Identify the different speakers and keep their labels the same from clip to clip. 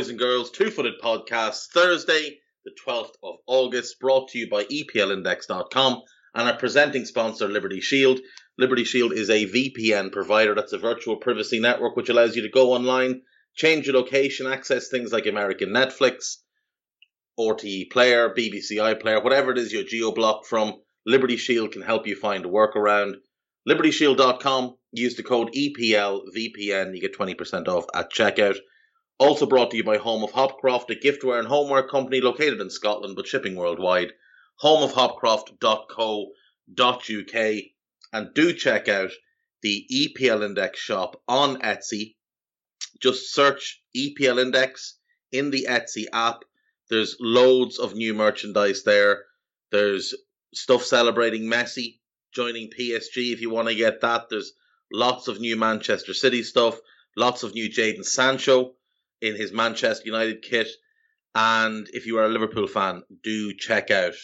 Speaker 1: Boys and girls? Two Footed Podcast, Thursday, the 12th of August, brought to you by EPLindex.com and our presenting sponsor, Liberty Shield. Liberty Shield is a VPN provider that's a virtual privacy network which allows you to go online, change your location, access things like American Netflix, RTE Player, BBC iPlayer, whatever it is you're geo blocked from. Liberty Shield can help you find a workaround. LibertyShield.com, use the code EPLVPN, you get 20% off at checkout. Also brought to you by Home of Hopcroft, a giftware and homeware company located in Scotland but shipping worldwide. Homeofhopcroft.co.uk and do check out the EPL Index shop on Etsy. Just search EPL Index in the Etsy app. There's loads of new merchandise there. There's stuff celebrating Messi joining PSG if you want to get that. There's lots of new Manchester City stuff, lots of new Jadon Sancho in his Manchester United kit. And if you are a Liverpool fan, do check out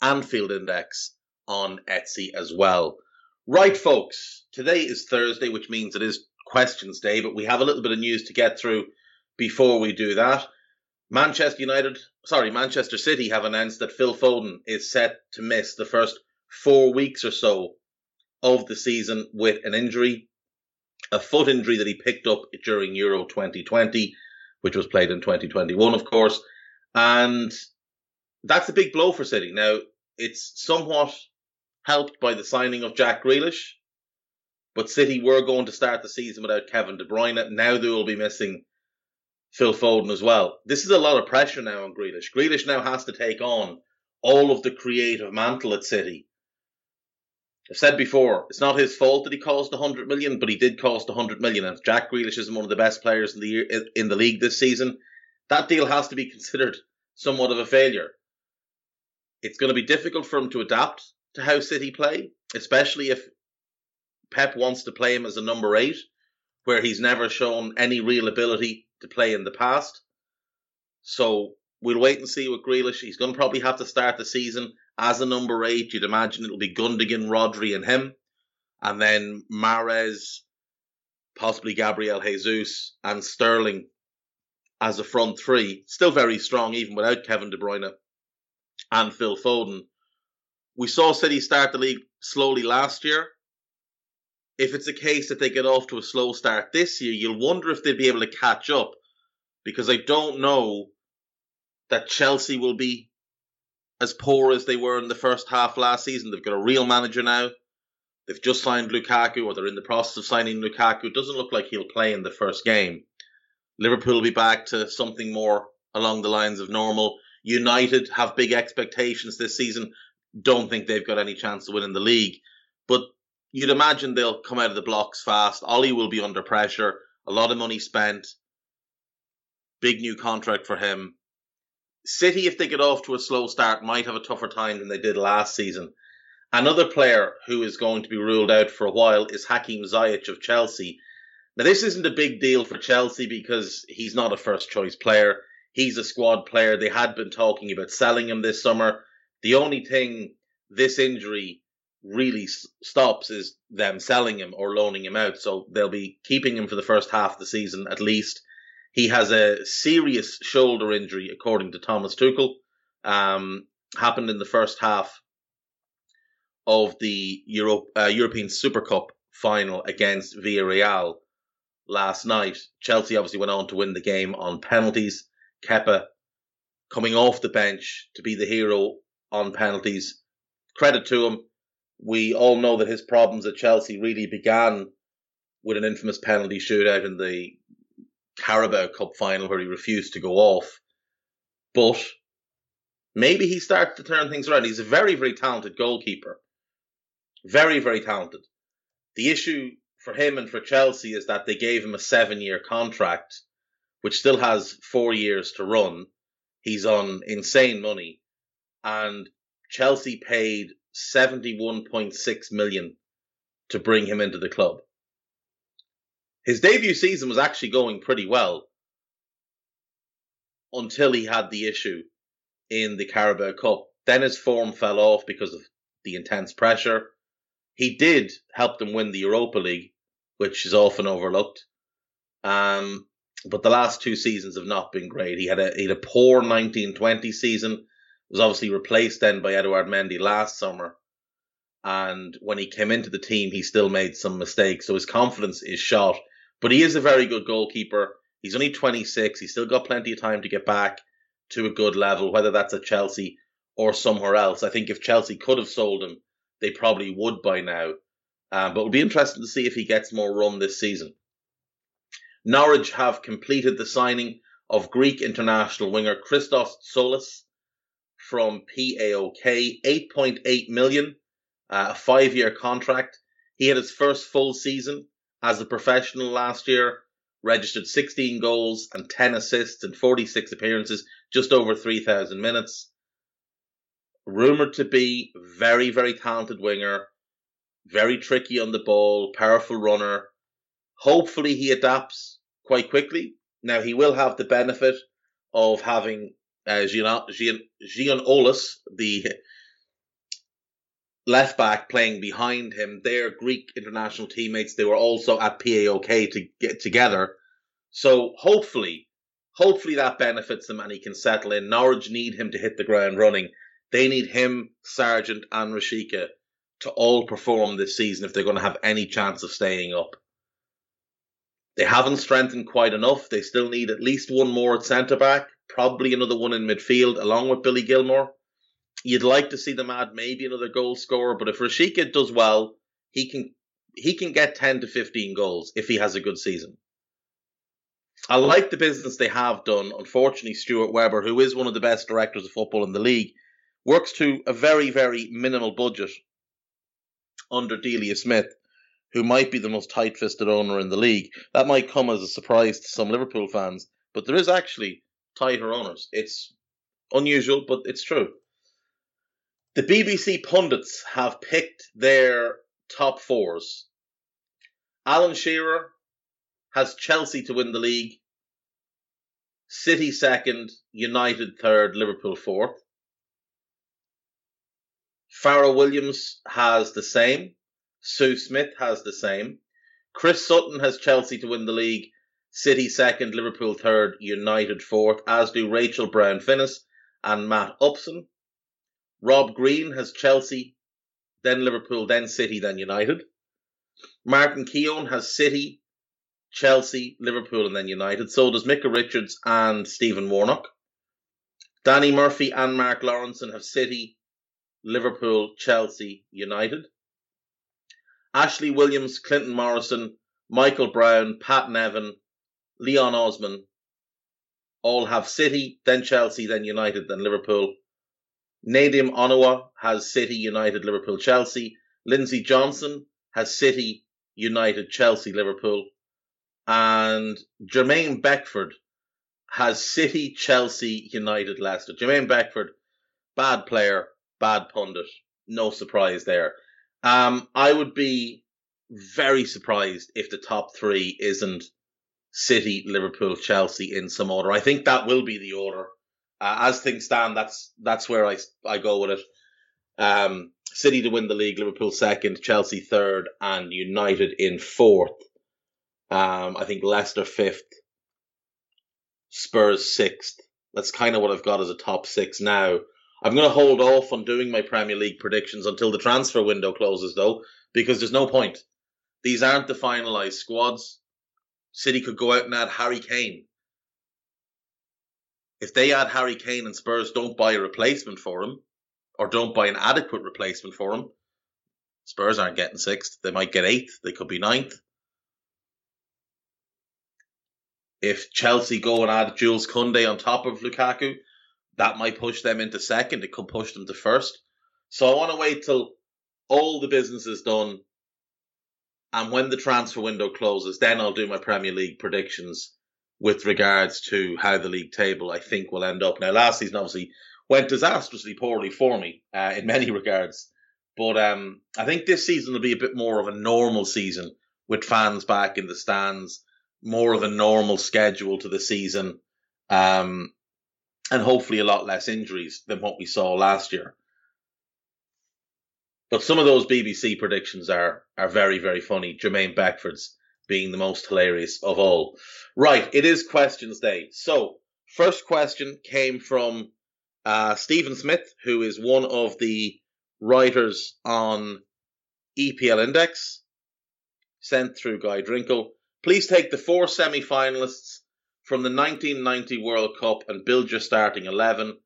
Speaker 1: Anfield Index on Etsy as well. Right, folks, today is Thursday, which means it is questions day, but we have a little bit of news to get through before we do that. Manchester United, sorry, Manchester City have announced that Phil Foden is set to miss the first four weeks or so of the season with an injury, a foot injury that he picked up during Euro 2020 which was played in 2021, of course. And that's a big blow for City. Now, it's somewhat helped by the signing of Jack Grealish, but City were going to start the season without Kevin De Bruyne. Now they will be missing Phil Foden as well. This is a lot of pressure now on Grealish. Grealish now has to take on all of the creative mantle at City. I've said before, it's not his fault that he cost 100 million, but he did cost 100 million. And Jack Grealish is one of the best players in the year, in the league this season. That deal has to be considered somewhat of a failure. It's going to be difficult for him to adapt to how City play, especially if Pep wants to play him as a number eight, where he's never shown any real ability to play in the past. So we'll wait and see with Grealish. He's going to probably have to start the season as a number eight. You'd imagine it'll be Gundogan, Rodri, and him, and then Mahrez, possibly Gabriel Jesus, and Sterling as a front three. Still very strong, even without Kevin De Bruyne and Phil Foden. We saw City start the league slowly last year. If it's a case that they get off to a slow start this year, you'll wonder if they'll be able to catch up, because I don't know that Chelsea will be as poor as they were in the first half last season. They've got a real manager now. They've just signed Lukaku, or they're in the process of signing Lukaku. It doesn't look like he'll play in the first game. Liverpool will be back to something more along the lines of normal. United have big expectations this season. Don't think they've got any chance of winning the league. But you'd imagine they'll come out of the blocks fast. Ole will be under pressure. A lot of money spent. Big new contract for him. City, if they get off to a slow start, might have a tougher time than they did last season. Another player who is going to be ruled out for a while is Hakim Ziyech of Chelsea. Now, this isn't a big deal for Chelsea because he's not a first choice player. He's a squad player. They had been talking about selling him this summer. The only thing this injury really stops is them selling him or loaning him out. So they'll be keeping him for the first half of the season at least. He has a serious shoulder injury, according to Thomas Tuchel. Um, happened in the first half of the Euro, uh, European Super Cup final against Villarreal last night. Chelsea obviously went on to win the game on penalties. Kepa coming off the bench to be the hero on penalties. Credit to him. We all know that his problems at Chelsea really began with an infamous penalty shootout in the Carabao Cup final where he refused to go off. But maybe he starts to turn things around. He's a very, very talented goalkeeper. Very, very talented. The issue for him and for Chelsea is that they gave him a seven year contract, which still has four years to run. He's on insane money. And Chelsea paid 71.6 million to bring him into the club. His debut season was actually going pretty well until he had the issue in the Carabao Cup. Then his form fell off because of the intense pressure. He did help them win the Europa League, which is often overlooked. Um, but the last two seasons have not been great. He had a he had a poor 1920 season. Was obviously replaced then by Eduard Mendy last summer. And when he came into the team, he still made some mistakes. So his confidence is shot. But he is a very good goalkeeper. He's only 26. He's still got plenty of time to get back to a good level, whether that's at Chelsea or somewhere else. I think if Chelsea could have sold him, they probably would by now. Um, but it'll be interesting to see if he gets more run this season. Norwich have completed the signing of Greek international winger Christos Tzolis from PAOK, 8.8 million, uh, a five-year contract. He had his first full season as a professional last year, registered 16 goals and 10 assists in 46 appearances, just over 3,000 minutes. Rumored to be very, very talented winger, very tricky on the ball, powerful runner. Hopefully he adapts quite quickly. Now he will have the benefit of having uh, Gian, Gian, Giannoulis, the left back playing behind him. They're Greek international teammates. They were also at PAOK to get together. So hopefully, hopefully that benefits them and he can settle in. Norwich need him to hit the ground running. They need him, Sargent, and Rashica to all perform this season if they're going to have any chance of staying up. They haven't strengthened quite enough. They still need at least one more at centre back, probably another one in midfield, along with Billy Gilmour. You'd like to see them add maybe another goal scorer, but if Rashica does well, he can he can get 10 to 15 goals if he has a good season. I like the business they have done. Unfortunately, Stuart Webber, who is one of the best directors of football in the league, works to a very, very minimal budget under Delia Smith, who might be the most tight fisted owner in the league. That might come as a surprise to some Liverpool fans, but there is actually tighter owners. It's unusual, but it's true. The BBC pundits have picked their top fours. Alan Shearer has Chelsea to win the league, City second, United third, Liverpool fourth. Farrell Williams has the same. Sue Smith has the same. Chris Sutton has Chelsea to win the league, City second, Liverpool third, United fourth, as do Rachel Brown Finnis and Matt Upson. Rob Green has Chelsea, then Liverpool, then City, then United. Martin Keown has City, Chelsea, Liverpool, and then United. So does Micah Richards and Stephen Warnock. Danny Murphy and Mark Lawrenson have City, Liverpool, Chelsea, United. Ashley Williams, Clinton Morrison, Michael Brown, Pat Nevin, Leon Osman all have City, then Chelsea, then United, then Liverpool. Nedum Onuoha has City, United, Liverpool, Chelsea. Lindsay Johnson has City, United, Chelsea, Liverpool. And Jermaine Beckford has City, Chelsea, United, Leicester. Jermaine Beckford, bad player, bad pundit. No surprise there. Um, I would be very surprised if the top three isn't City, Liverpool, Chelsea in some order. I think that will be the order. Uh, as things stand, that's that's where I I go with it. Um, City to win the league, Liverpool second, Chelsea third, and United in fourth. Um, I think Leicester fifth, Spurs sixth. That's kind of what I've got as a top six now. I'm going to hold off on doing my Premier League predictions until the transfer window closes, though, because there's no point. These aren't the finalised squads. City could go out and add Harry Kane. If they add Harry Kane and Spurs don't buy a replacement for him, or don't buy an adequate replacement for him, Spurs aren't getting sixth. They might get eighth. They could be ninth. If Chelsea go and add Jules Koundé on top of Lukaku, that might push them into second. It could push them to first. So I want to wait till all the business is done. And when the transfer window closes, then I'll do my Premier League predictions with regards to how the league table I think will end up. Now, last season obviously went disastrously poorly for me uh, in many regards. But um, I think this season will be a bit more of a normal season with fans back in the stands, more of a normal schedule to the season, um, and hopefully a lot less injuries than what we saw last year. But some of those BBC predictions are are very very funny. Jermaine Beckford's being the most hilarious of all. Right, it is questions day. So first question came from uh, Stephen Smith, who is one of the writers on EPL Index, sent through Guy Drinkle. Please take the four semi finalists from the 1990 World Cup and build your starting 11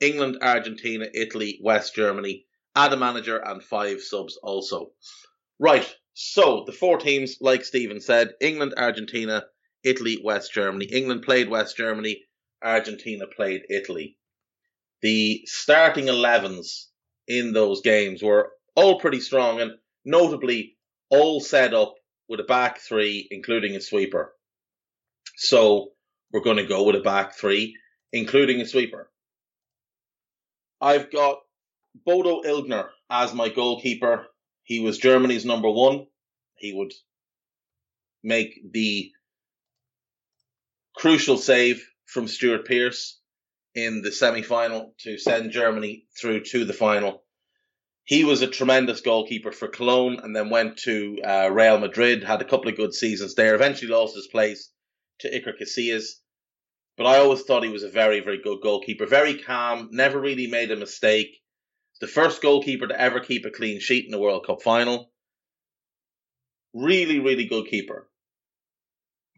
Speaker 1: England, Argentina, Italy, West Germany. Add a manager and five subs also. Right, so the four teams, like Stephen said England, Argentina, Italy, West Germany. England played West Germany, Argentina played Italy. The starting 11s in those games were all pretty strong and notably all set up with a back three, including a sweeper. So we're going to go with a back three, including a sweeper. I've got Bodo Illgner as my goalkeeper. He was Germany's number one. He would make the crucial save from Stuart Pearce in the semi final to send Germany through to the final. He was a tremendous goalkeeper for Cologne and then went to uh, Real Madrid, had a couple of good seasons there, eventually lost his place to Iker Casillas. But I always thought he was a very, very good goalkeeper, very calm, never really made a mistake. The first goalkeeper to ever keep a clean sheet in the World Cup final. Really, really good keeper.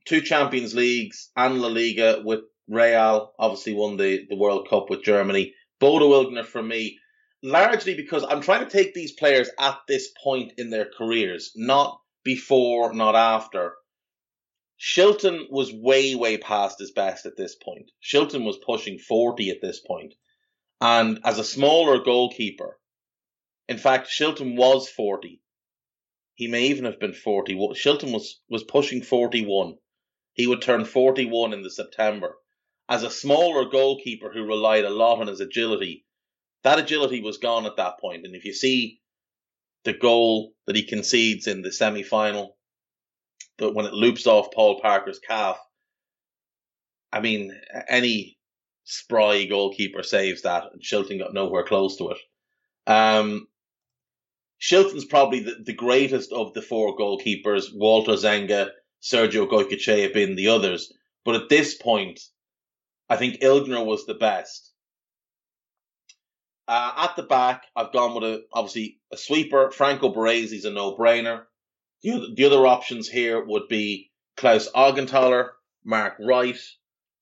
Speaker 1: Two Champions Leagues and La Liga with Real, obviously won the, the World Cup with Germany. Bodo Illgner for me, largely because I'm trying to take these players at this point in their careers, not before, not after. Shilton was way, way past his best at this point. Shilton was pushing 40 at this point. And as a smaller goalkeeper, in fact, Shilton was 40. He may even have been 40. Shilton was, was pushing 41. He would turn 41 in the September. As a smaller goalkeeper who relied a lot on his agility, that agility was gone at that point. And if you see the goal that he concedes in the semi final, that when it loops off Paul Parker's calf, I mean, any spry goalkeeper saves that, and Shilton got nowhere close to it. Um, Shilton's probably the, the greatest of the four goalkeepers. Walter Zenga, Sergio Goycochea being the others. But at this point, I think Illgner was the best. Uh, at the back, I've gone with a obviously a sweeper. Franco Baresi's a no-brainer. The the other options here would be Klaus Augenthaler, Mark Wright,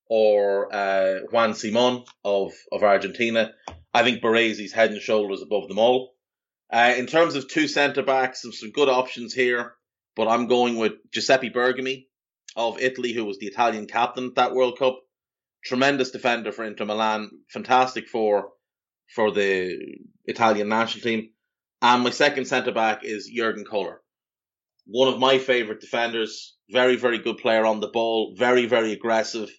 Speaker 1: or uh, Juan Simon of, of Argentina. I think Baresi's head and shoulders above them all. Uh, in terms of two centre backs, some, some good options here, but I'm going with Giuseppe Bergomi of Italy, who was the Italian captain at that World Cup. Tremendous defender for Inter Milan, fantastic for for the Italian national team. And my second centre back is Jurgen Kohler, one of my favourite defenders. Very, very good player on the ball, very, very aggressive,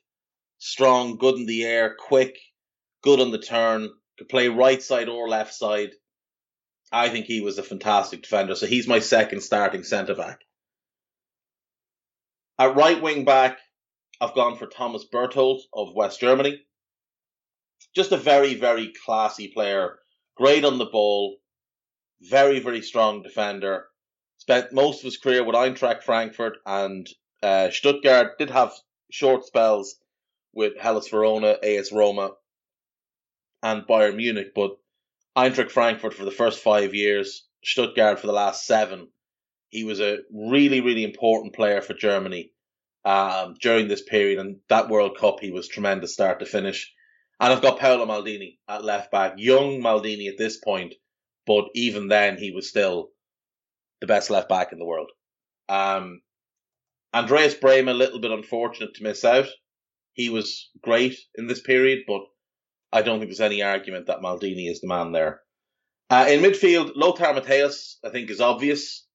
Speaker 1: strong, good in the air, quick, good on the turn, could play right side or left side. I think he was a fantastic defender. So he's my second starting centre back. At right wing back, I've gone for Thomas Berthold of West Germany. Just a very, very classy player. Great on the ball. Very, very strong defender. Spent most of his career with Eintracht Frankfurt and uh, Stuttgart. Did have short spells with Hellas Verona, AS Roma. and Bayern Munich, but Eintracht Frankfurt for the first five years, Stuttgart for the last seven. He was a really, really important player for Germany um, during this period, and that World Cup he was tremendous start to finish. And I've got Paolo Maldini at left back, young Maldini at this point, but even then he was still the best left back in the world. Um, Andreas Brehme, a little bit unfortunate to miss out. He was great in this period, but I don't think there's any argument that Maldini is the man there. Uh, in midfield, Lothar Matthäus, I think, is obvious.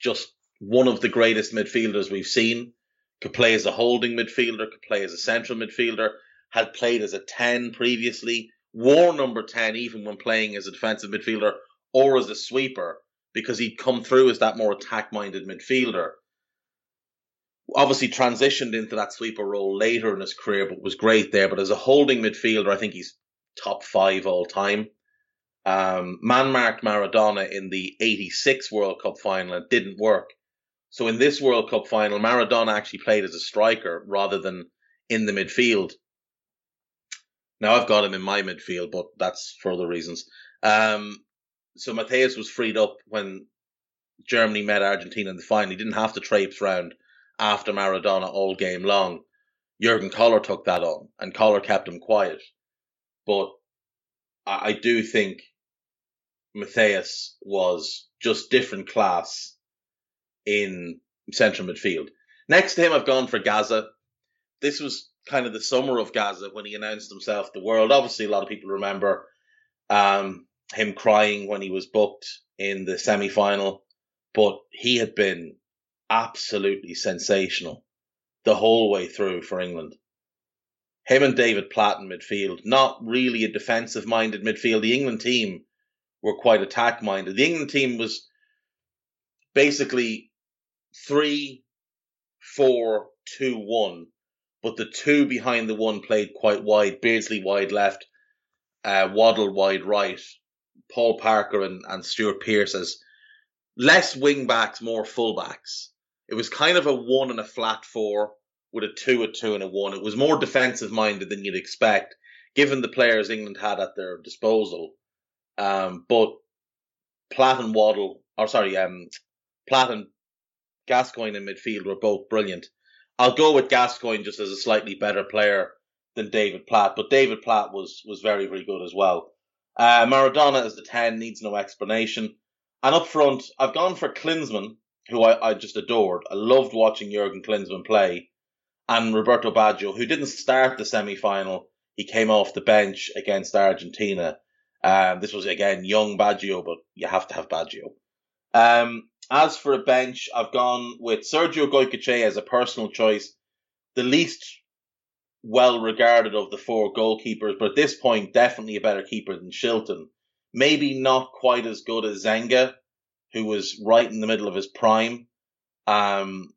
Speaker 1: Just one of the greatest midfielders we've seen. Could play as a holding midfielder, could play as a central midfielder, had played as a 10 previously, wore number 10 even when playing as a defensive midfielder or as a sweeper because he'd come through as that more attack minded midfielder. Obviously, transitioned into that sweeper role later in his career, but was great there. But as a holding midfielder, I think he's top five all time. Um, man marked Maradona in the 86 World Cup final. It didn't work. So in this World Cup final, Maradona actually played as a striker rather than in the midfield. Now I've got him in my midfield, but that's for other reasons. Um, so Matthäus was freed up when Germany met Argentina in the final. He didn't have to traipse round after Maradona all game long. Jurgen Kohler took that on, and Koller kept him quiet. But I, I do think Matthäus was just different class in central midfield. Next to him, I've gone for Gazza. This was kind of the summer of Gazza when he announced himself the world. Obviously, a lot of people remember um, him crying when he was booked in the semi final, but he had been absolutely sensational the whole way through for England. Him and David Platt in midfield, not really a defensive minded midfield. The England team were quite attack minded. The England team was basically three, four, two, one, but the two behind the one played quite wide. Beardsley wide left, uh, Waddle wide right, Paul Parker and, and Stuart Pearce as less wing backs, more full backs. It was kind of a one and a flat four with a two, a two, and a one. It was more defensive minded than you'd expect, given the players England had at their disposal. Um, but Platt and Waddle, or sorry, um, Platt and Gascoigne in midfield were both brilliant. I'll go with Gascoigne just as a slightly better player than David Platt, but David Platt was was very very good as well. Uh, Maradona as the 10 needs no explanation. And up front, I've gone for Klinsmann, who I, I just adored. I loved watching Jurgen Klinsmann play. And Roberto Baggio, who didn't start the semi final. He came off the bench against Argentina. Um, this was, again, young Baggio, but you have to have Baggio. Um, as for a bench, I've gone with Sergio Goycochea as a personal choice. The least well regarded of the four goalkeepers, but at this point, definitely a better keeper than Shilton. Maybe not quite as good as Zenga, who was right in the middle of his prime. Um,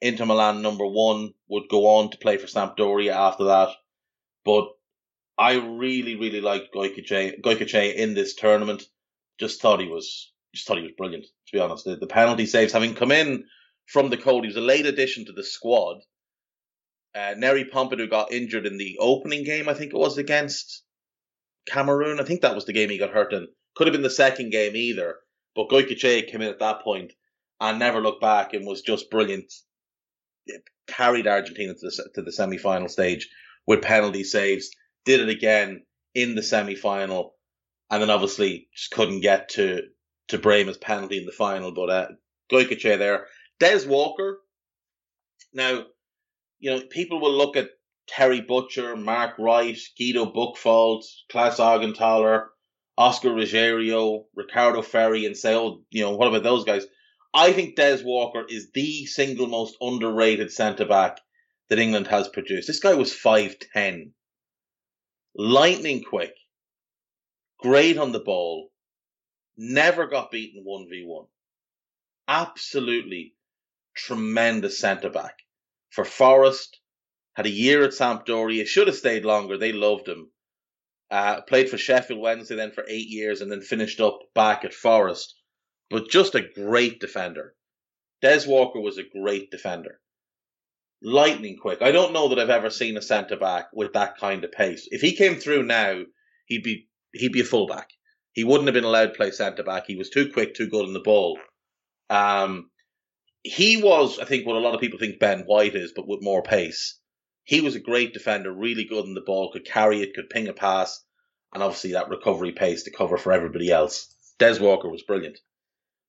Speaker 1: Inter Milan number one would go on to play for Sampdoria after that, but I really, really liked Goycochea, in this tournament. Just thought he was, just thought he was brilliant. To be honest, the, the penalty saves, having come in from the cold, he was a late addition to the squad uh, Nery Pumpido got injured in the opening game, I think it was against Cameroon. I think that was the game he got hurt in. Could have been the second game either. But Goycochea came in at that point and never looked back and was just brilliant. It carried Argentina to the, to the semi final stage with penalty saves. Did it again in the semi final. And then obviously just couldn't get to, to Brehme's penalty in the final. But uh, there. Des Walker. Now, you know, people will look at Terry Butcher, Mark Wright, Guido Buchwald, Klaus Augenthaler, Oscar Ruggeri, Riccardo Ferri, and say, oh, you know, what about those guys? I think Des Walker is the single most underrated centre back that England has produced. This guy was 5'10, lightning quick, great on the ball, never got beaten 1v1. Absolutely tremendous centre back for Forest. Had a year at Sampdoria. Should have stayed longer. They loved him. Uh, played for Sheffield Wednesday then for eight years and then finished up back at Forest. But just a great defender. Des Walker was a great defender. Lightning quick. I don't know that I've ever seen a centre back with that kind of pace. If he came through now, he'd be he'd be a fullback. He wouldn't have been allowed to play centre back. He was too quick, too good in the ball. Um, he was, I think, what a lot of people think Ben White is, but with more pace. He was a great defender, really good in the ball, could carry it, could ping a pass, and obviously that recovery pace to cover for everybody else. Des Walker was brilliant.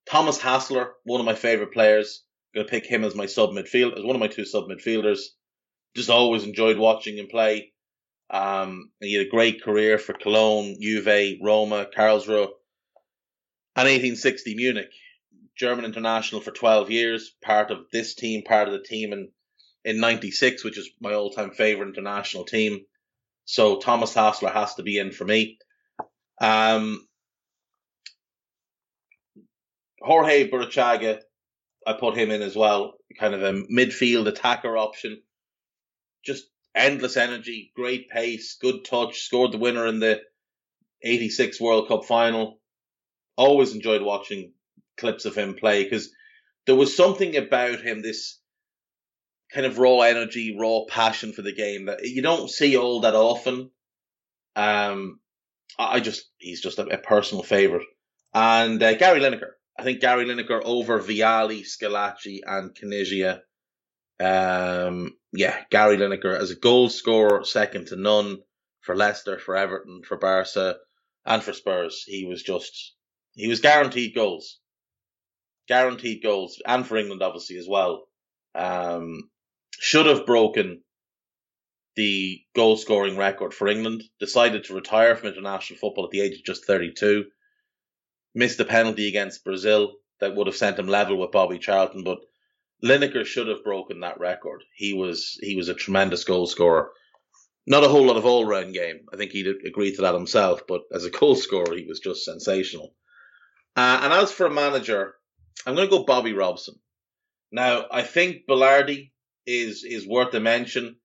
Speaker 1: Thomas Hassler, one of my favourite players. Going to pick him as my sub midfield, as one of my two sub midfielders. Just always enjoyed watching him play. Um, he had a great career for Cologne, Juve, Roma, Karlsruhe, and 1860 Munich. German international for 12 years, part of this team, part of the team in, in 96, which is my all time favourite international team. So Thomas Hassler has to be in for me. Um, Jorge Burruchaga, I put him in as well, kind of a midfield attacker option. Just endless energy, great pace, good touch, scored the winner in the 86 World Cup final. Always enjoyed watching clips of him play because there was something about him, this kind of raw energy, raw passion for the game that you don't see all that often. Um, I just, he's just a, a personal favorite. And uh, Gary Lineker. I think Gary Lineker over Vialli, Schillaci, and Caniggia. Um, yeah, Gary Lineker as a goal scorer, second to none for Leicester, for Everton, for Barca, and for Spurs. He was just, he was guaranteed goals. Guaranteed goals, and for England, obviously, as well. Um, should have broken the goal scoring record for England, decided to retire from international football at the age of just 32 missed a penalty against Brazil that would have sent him level with Bobby Charlton, but Lineker should have broken that record. He was he was a tremendous goal scorer. Not a whole lot of all round game. I think he'd agree to that himself, but as a goal scorer, he was just sensational. Uh, and as for a manager, I'm going to go Bobby Robson. Now, I think Bilardo is is worth a mention.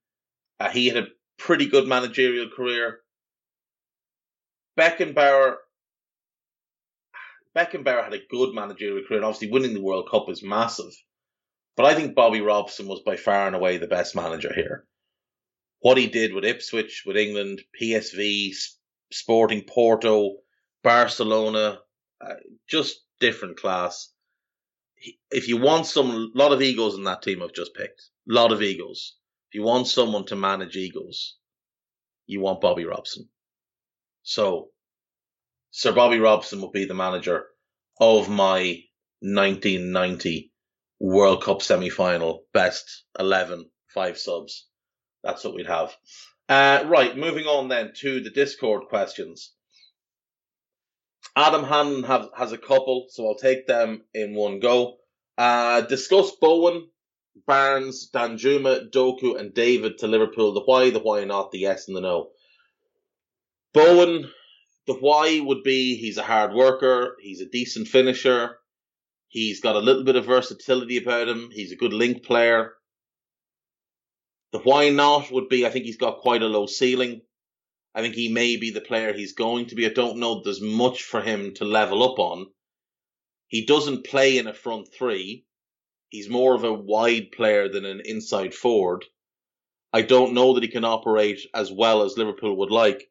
Speaker 1: Uh, he had a pretty good managerial career. Beckenbauer Beckenbauer had a good managerial career, and obviously winning the World Cup is massive. But I think Bobby Robson was by far and away the best manager here. What he did with Ipswich, with England, PSV, Sporting Porto, Barcelona, uh, just different class. If you want some, a lot of egos in that team I've just picked. A lot of egos. If you want someone to manage egos, you want Bobby Robson. So Sir Bobby Robson would be the manager of my 1990 World Cup semi final, best 11, five subs. That's what we'd have. Uh, right, moving on then to the Discord questions. Adam Hannon have, has a couple, so I'll take them in one go. Uh, discuss Bowen, Barnes, Danjuma, Doku, and David to Liverpool. The why, the why not, the yes and the no. Bowen, the why would be he's a hard worker, he's a decent finisher, he's got a little bit of versatility about him, he's a good link player. The why not would be I think he's got quite a low ceiling. I think he may be the player he's going to be. I don't know there's much for him to level up on. He doesn't play in a front three. He's more of a wide player than an inside forward. I don't know that he can operate as well as Liverpool would like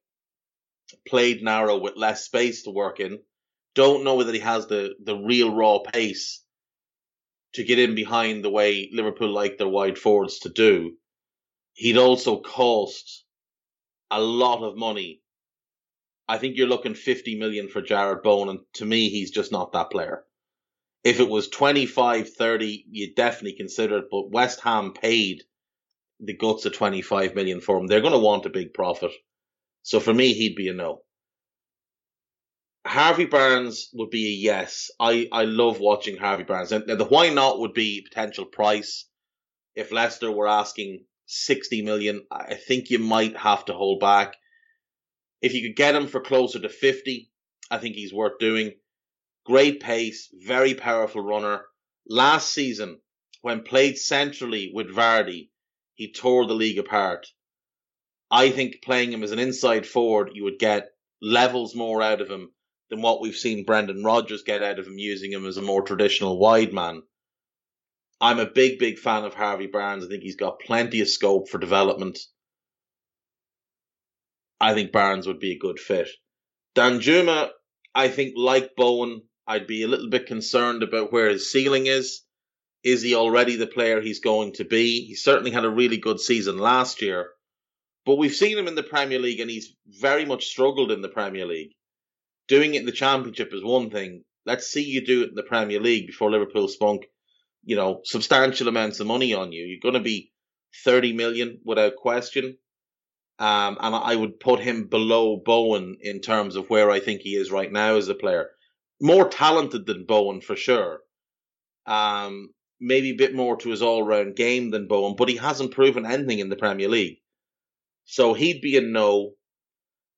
Speaker 1: played narrow with less space to work in. Don't know whether he has the, the real raw pace to get in behind the way Liverpool like their wide forwards to do. He'd also cost a lot of money. I think you're looking 50 million for Jarrod Bowen, and to me, he's just not that player. If it was 25, 30, you'd definitely consider it, but West Ham paid the guts of 25 million for him. They're going to want a big profit. So for me, he'd be a no. Harvey Barnes would be a yes. I, I love watching Harvey Barnes. And the why not would be potential price. If Leicester were asking 60 million, I think you might have to hold back. If you could get him for closer to 50, I think he's worth doing. Great pace, very powerful runner. Last season, when played centrally with Vardy, he tore the league apart. I think playing him as an inside forward, you would get levels more out of him than what we've seen Brendan Rodgers get out of him using him as a more traditional wide man. I'm a big, big fan of Harvey Barnes. I think he's got plenty of scope for development. I think Barnes would be a good fit. Danjuma, I think, like Bowen, I'd be a little bit concerned about where his ceiling is. Is he already the player he's going to be? He certainly had a really good season last year, but we've seen him in the Premier League and he's very much struggled in the Premier League. Doing it in the Championship is one thing. Let's see you do it in the Premier League before Liverpool spunk, you know, substantial amounts of money on you. You're going to be 30 million without question. Um, and I would put him below Bowen in terms of where I think he is right now as a player. More talented than Bowen for sure. Um, maybe a bit more to his all round game than Bowen, but he hasn't proven anything in the Premier League. So he'd be a no.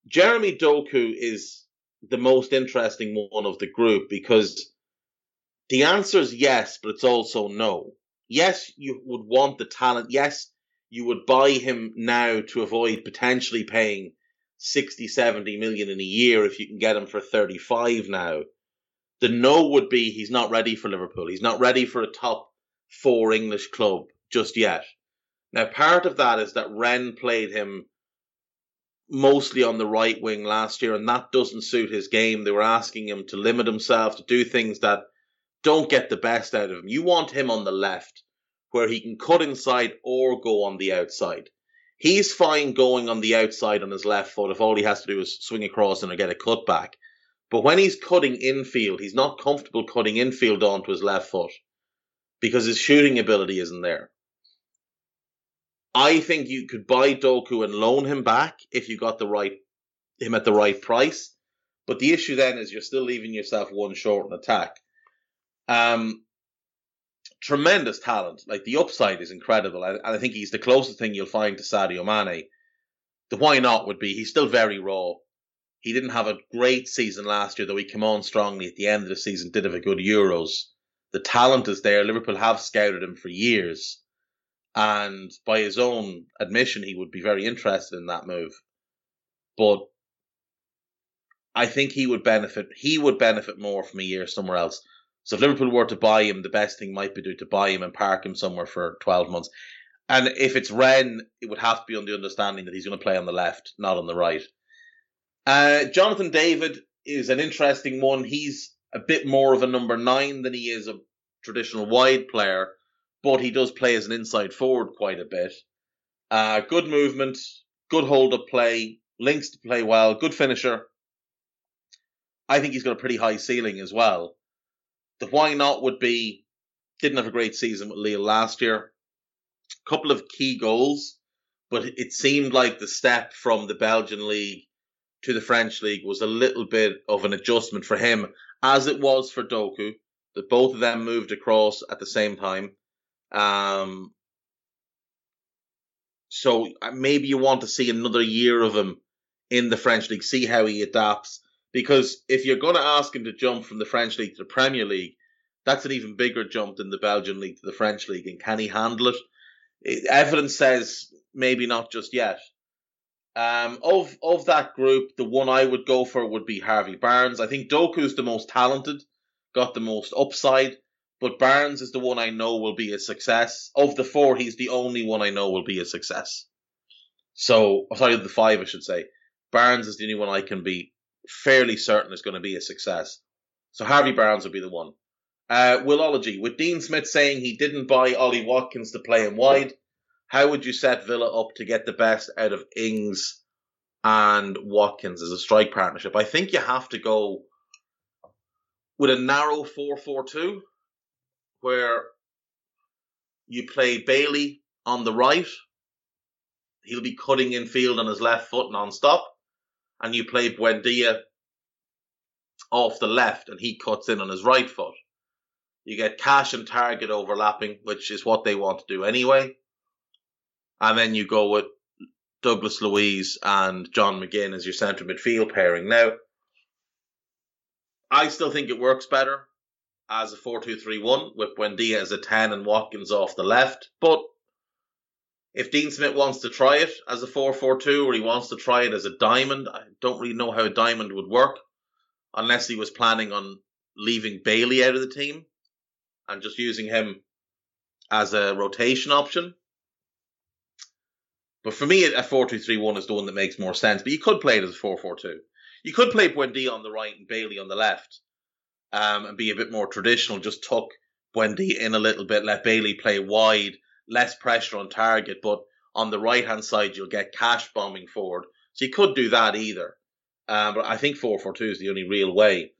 Speaker 1: Jeremy Doku is the most interesting one of the group because the answer is yes, but it's also no. Yes, you would want the talent. Yes, you would buy him now to avoid potentially paying 60, 70 million in a year if you can get him for 35 now. The no would be he's not ready for Liverpool. He's not ready for a top four English club just yet. Now, part of that is that Rennes played him mostly on the right wing last year, and that doesn't suit his game. They were asking him to limit himself, to do things that don't get the best out of him. You want him on the left, where he can cut inside or go on the outside. He's fine going on the outside on his left foot if all he has to do is swing across and get a cut back. But when he's cutting infield, he's not comfortable cutting infield onto his left foot because his shooting ability isn't there. I think you could buy Doku and loan him back if you got the right him at the right price. But the issue then is you're still leaving yourself one short in attack. Um, tremendous talent. Like the upside is incredible, and I think he's the closest thing you'll find to Sadio Mane. The why not would be he's still very raw. He didn't have a great season last year, though he came on strongly at the end of the season, did have a good Euros. The talent is there. Liverpool have scouted him for years. And by his own admission, he would be very interested in that move. But I think he would benefit. He would benefit more from a year somewhere else. So if Liverpool were to buy him, the best thing might be do to buy him and park him somewhere for twelve months. And if it's Rennes, it would have to be on the understanding that he's going to play on the left, not on the right. Uh, Jonathan David is an interesting one. He's a bit more of a number nine than he is a traditional wide player but he does play as an inside forward quite a bit. Uh, good movement, good hold up play, links to play well, good finisher. I think he's got a pretty high ceiling as well. The why not would be didn't have a great season with Lille last year. Couple of key goals, but it seemed like the step from the Belgian league to the French league was a little bit of an adjustment for him, as it was for Doku. That both of them moved across at the same time. Um, so uh, maybe you want to see another year of him in the French league, see how he adapts. Because if you're going to ask him to jump from the French league to the Premier League, that's an even bigger jump than the Belgian league to the French league. And can he handle it? it evidence says maybe not just yet. Um, of of that group, the one I would go for would be Harvey Barnes. I think Doku's the most talented, got the most upside. But Barnes is the one I know will be a success. Of the four, he's the only one I know will be a success. So, sorry, the five, I should say. Barnes is the only one I can be fairly certain is going to be a success. So Harvey Barnes will be the one. Uh, Willology, with Dean Smith saying he didn't buy Ollie Watkins to play him wide, how would you set Villa up to get the best out of Ings and Watkins as a strike partnership? I think you have to go with a narrow 4 4 2 where you play Bailey on the right. He'll be cutting in field on his left foot non-stop. And you play Buendia off the left and he cuts in on his right foot. You get Cash and Targett overlapping, which is what they want to do anyway. And then you go with Douglas Luiz and John McGinn as your centre midfield pairing. Now, I still think it works better as a 4-2-3-1 with Buendia as a 10 and Watkins off the left. But if Dean Smith wants to try it as a 4-4-2 or he wants to try it as a diamond, I don't really know how a diamond would work unless he was planning on leaving Bailey out of the team and just using him as a rotation option. But for me, a 4 2 3 1 is the one that makes more sense. But you could play it as a 4 4 2. You could play Buendia on the right and Bailey on the left um, and be a bit more traditional. Just tuck Buendia in a little bit, let Bailey play wide, less pressure on Targett. But on the right hand side, you'll get Cash bombing forward. So you could do that either. Um, but I think 4 4 2 is the only real way.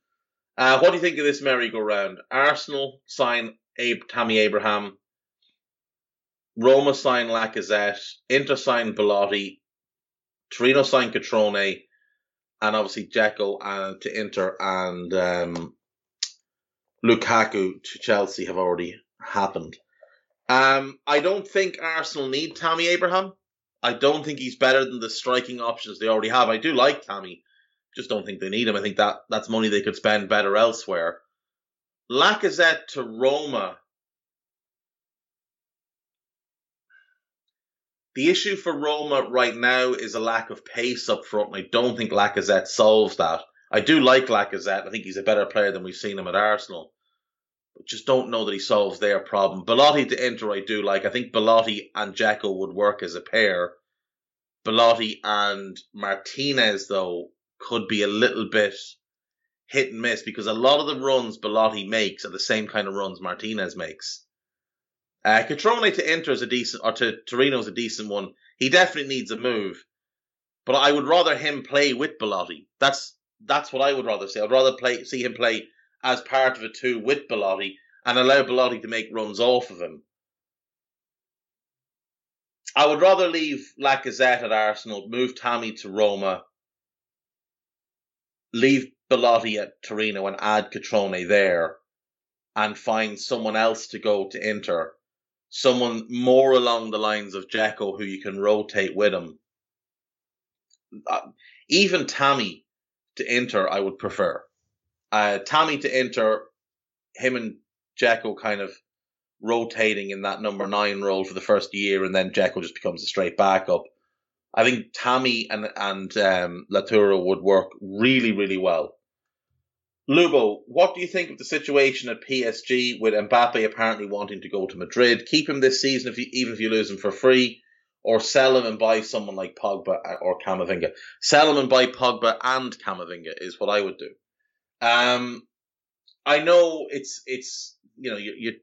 Speaker 1: Uh, what do you think of this merry-go-round? Arsenal sign Abe, Tammy Abraham. Roma sign Lacazette. Inter sign Belotti. Torino sign Cutrone. And obviously Dzeko uh, to Inter and um, Lukaku to Chelsea have already happened. Um, I don't think Arsenal need Tammy Abraham. I don't think he's better than the striking options they already have. I do like Tammy, just don't think they need him. I think that that's money they could spend better elsewhere. Lacazette to Roma. The issue for Roma right now is a lack of pace up front, and I don't think Lacazette solves that. I do like Lacazette. I think he's a better player than we've seen him at Arsenal. But just don't know that he solves their problem. Belotti to Inter, I do like. I think Belotti and Dzeko would work as a pair. Belotti and Martinez, though, could be a little bit hit and miss because a lot of the runs Belotti makes are the same kind of runs Martinez makes. Uh, Cutrone to Inter is a decent, or to Torino is a decent one. He definitely needs a move, but I would rather him play with Belotti. That's that's what I would rather see. I'd rather play see him play as part of a two with Belotti and allow Belotti to make runs off of him. I would rather leave Lacazette at Arsenal, move Tammy to Roma, leave Belotti at Torino and add Cutrone there and find someone else to go to Inter. Someone more along the lines of Dzeko who you can rotate with him. Uh, even Tammy to Inter, I would prefer. Uh, Tammy to Inter, him and Dzeko kind of rotating in that number nine role for the first year, and then Dzeko just becomes a straight backup. I think Tammy and and um, Lautaro would work really, really well. Lubo, what do you think of the situation at PSG with Mbappe apparently wanting to go to Madrid? Keep him this season, if you, even if you lose him for free, or sell him and buy someone like Pogba or Camavinga. Sell him and buy Pogba and Camavinga is what I would do. Um, I know it's it's you know you you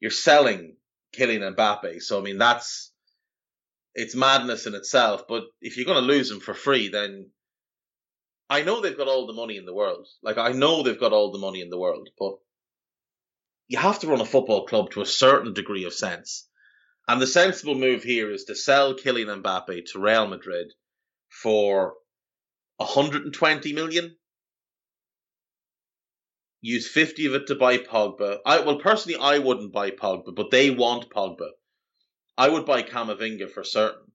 Speaker 1: you're selling Kylian Mbappe, so I mean that's it's madness in itself. But if you're going to lose him for free, then I know they've got all the money in the world. Like I know they've got all the money in the world, but you have to run a football club to a certain degree of sense. And the sensible move here is to sell Kylian Mbappe to Real Madrid for 120 million. Use 50 of it to buy Pogba. I well personally I wouldn't buy Pogba, but they want Pogba. I would buy Camavinga for certain.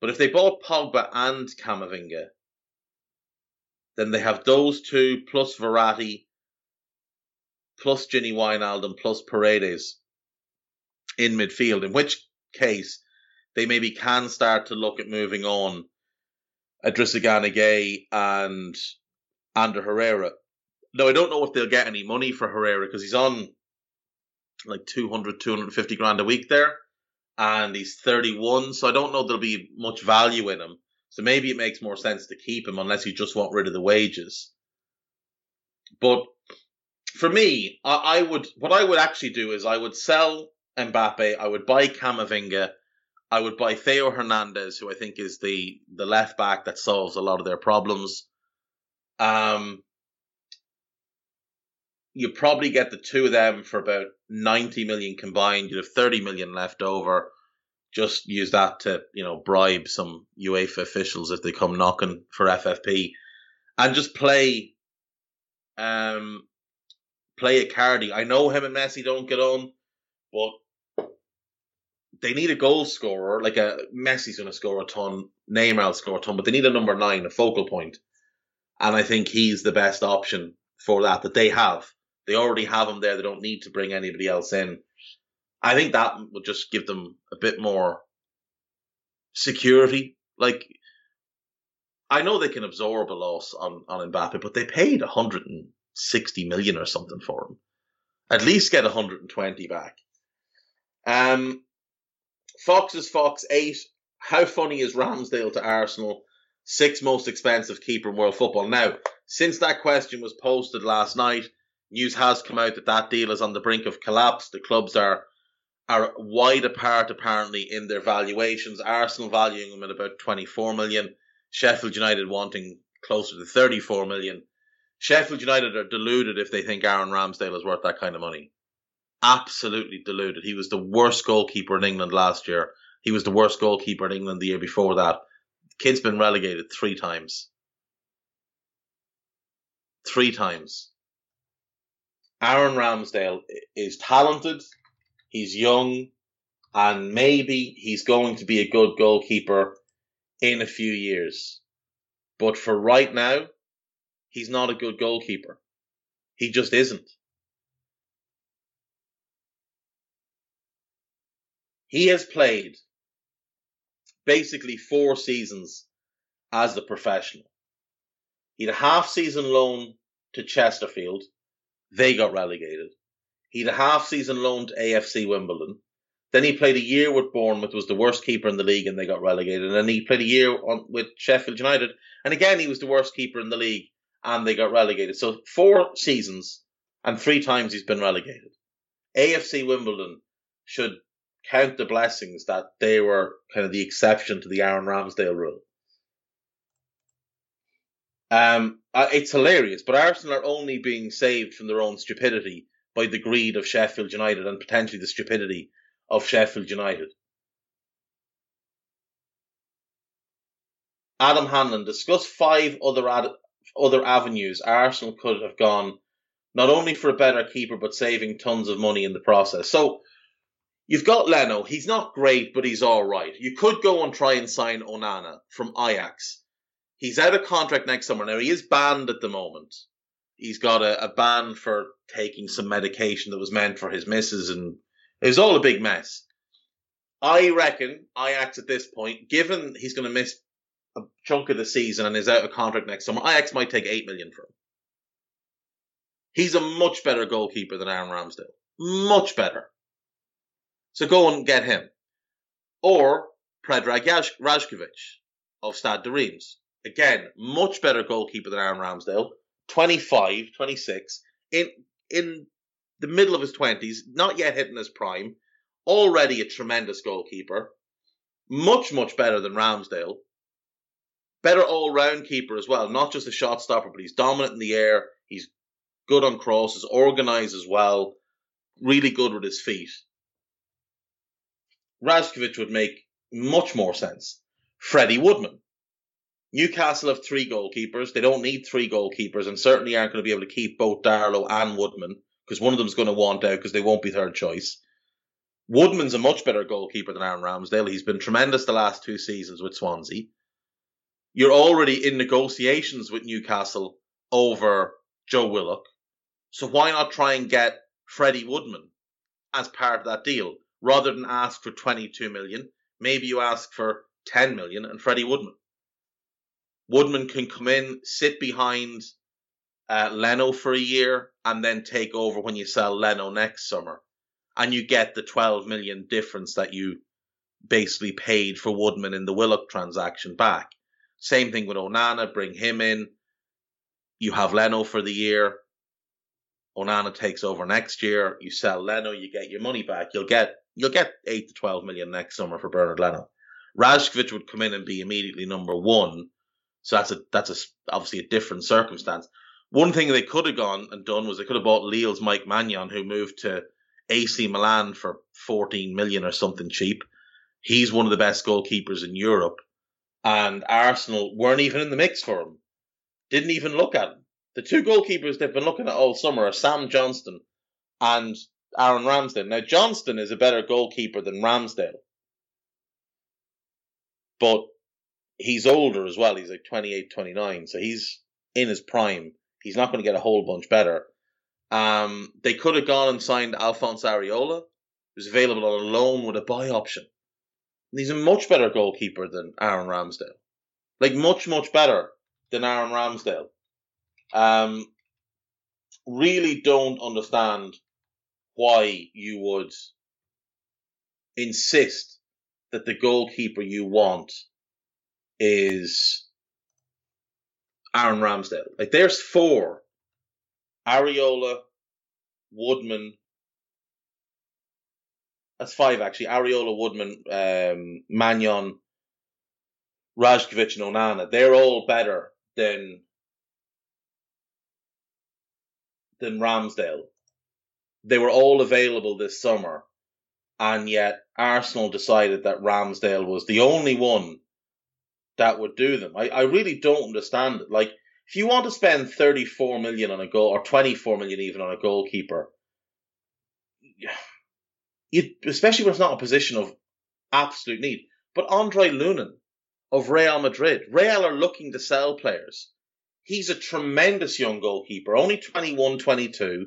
Speaker 1: But if they bought Pogba and Camavinga, then they have those two plus Verratti, plus Gini Wijnaldum, plus Paredes in midfield. In which case, they maybe can start to look at moving on Idrissa Gana Gueye and Ander Herrera. Now, I don't know if they'll get any money for Herrera because he's on like 200, 250 grand a week there and he's 31, so I don't know there'll be much value in him. So maybe it makes more sense to keep him unless you just want rid of the wages. But for me, I, I would what I would actually do is I would sell Mbappe, I would buy Camavinga, I would buy Theo Hernandez, who I think is the the left back that solves a lot of their problems. Um, you probably get the two of them for about 90 million combined. You'd have 30 million left over. Just use that to, you know, bribe some UEFA officials if they come knocking for FFP and just play, um, play a Icardi. I know him and Messi don't get on, but they need a goal scorer. Like a Messi's going to score a ton, Neymar will score a ton, but they need a number nine, a focal. And I think he's the best option for that that they have. They already have him there. They don't need to bring anybody else in. I think that would just give them a bit more security. Like, I know they can absorb a loss on, on Mbappe, but they paid 160 million or something for him. At least get 120 back. Um, Fox is Fox 8 how funny is Ramsdale to Arsenal? Sixth most expensive keeper in world football. Now, since that question was posted last night, news has come out that that deal is on the brink of collapse. The clubs are are wide apart apparently in their valuations. Arsenal valuing them at about 24 million, Sheffield United wanting closer to 34 million. Sheffield United are deluded if they think Aaron Ramsdale is worth that kind of money. Absolutely deluded. He was the worst goalkeeper in England last year. He was the worst goalkeeper in England the year before that. Kid's been relegated three times. Three times. Aaron Ramsdale is talented. He's young, and maybe he's going to be a good goalkeeper in a few years. But for right now, he's not a good goalkeeper. He just isn't. He has played basically four seasons as a professional. He had a half season loan to Chesterfield. They got relegated. He had a half season loan to AFC Wimbledon. Then he played a year with Bournemouth, was the worst keeper in the league, and they got relegated. And then he played a year on, with Sheffield United, and again he was the worst keeper in the league, and they got relegated. So four seasons, and three times he's been relegated. AFC Wimbledon should count the blessings that they were kind of the exception to the Aaron Ramsdale rule. Um, uh, it's hilarious, but Arsenal are only being saved from their own stupidity by the greed of Sheffield United and potentially the stupidity of Sheffield United. Adam Hanlon discussed five other ad- other avenues Arsenal could have gone, not only for a better keeper but saving tons of money in the process. So you've got Leno. He's not great, but he's all right. You could go and try and sign Onana from Ajax. He's out of contract next summer. Now he is banned at the moment he's got a, a ban for taking some medication that was meant for his missus, and it was all a big mess. I reckon Ajax at this point, given he's going to miss a chunk of the season and is out of contract next summer, Ajax might take eight million for him. He's a much better goalkeeper than Aaron Ramsdale. Much better. So go and get him. Or Predrag Rajkovic of Stade de Reims. Again, much better goalkeeper than Aaron Ramsdale. 25, 26, in in the middle of his 20s, not yet hitting his prime, already a tremendous goalkeeper, much, much better than Ramsdale. Better all round keeper as well, not just a shot stopper, but he's dominant in the air, he's good on crosses, organised as well, really good with his feet. Rajkovic would make much more sense. Freddie Woodman. Newcastle have three goalkeepers. They don't need three goalkeepers, and certainly aren't going to be able to keep both Darlow and Woodman because one of them's going to want out because they won't be third choice. Woodman's a much better goalkeeper than Aaron Ramsdale. He's been tremendous the last two seasons with Swansea. You're already in negotiations with Newcastle over Joe Willock. So why not try and get Freddie Woodman as part of that deal rather than ask for 22 million? Maybe you ask for 10 million and Freddie Woodman. Woodman can come in, sit behind uh, Leno for a year, and then take over when you sell Leno next summer, and you get the 12 million difference that you basically paid for Woodman in the Willock transaction back. Same thing with Onana, bring him in. You have Leno for the year. Onana takes over next year. You sell Leno, you get your money back. You'll get you'll get eight to twelve million next summer for Bernard Leno. Rajkovic would come in and be immediately number one so that's a that's a obviously a different circumstance. One thing they could have gone and done was they could have bought Lille's Mike Maignan, who moved to AC Milan for 14 million or something cheap. He's one of the best goalkeepers in Europe, and Arsenal weren't even in the mix for him. Didn't even look at him. The two goalkeepers they've been looking at all summer are Sam Johnston and Aaron Ramsdale. Now Johnston is a better goalkeeper than Ramsdale, but he's older as well. He's like 28, 29. So he's in his prime. He's not going to get a whole bunch better. Um, they could have gone and signed Alphonse Areola, who's available on a loan with a buy option. And he's a much better goalkeeper than Aaron Ramsdale. Like, much, much better than Aaron Ramsdale. Um, really don't understand why you would insist that the goalkeeper you want is Aaron Ramsdale. Like there's four. Areola, Woodman. That's five actually. Areola, Woodman, um, Maignan, Rajkovic, and Onana. They're all better than than Ramsdale. They were all available this summer, and yet Arsenal decided that Ramsdale was the only one that would do them. I, I really don't understand it. Like, if you want to spend 34 million on a goal, or 24 million even on a goalkeeper, you, especially when it's not a position of absolute need. But Andre Lunin of Real Madrid, Real are looking to sell players. He's a tremendous young goalkeeper, only 21, 22,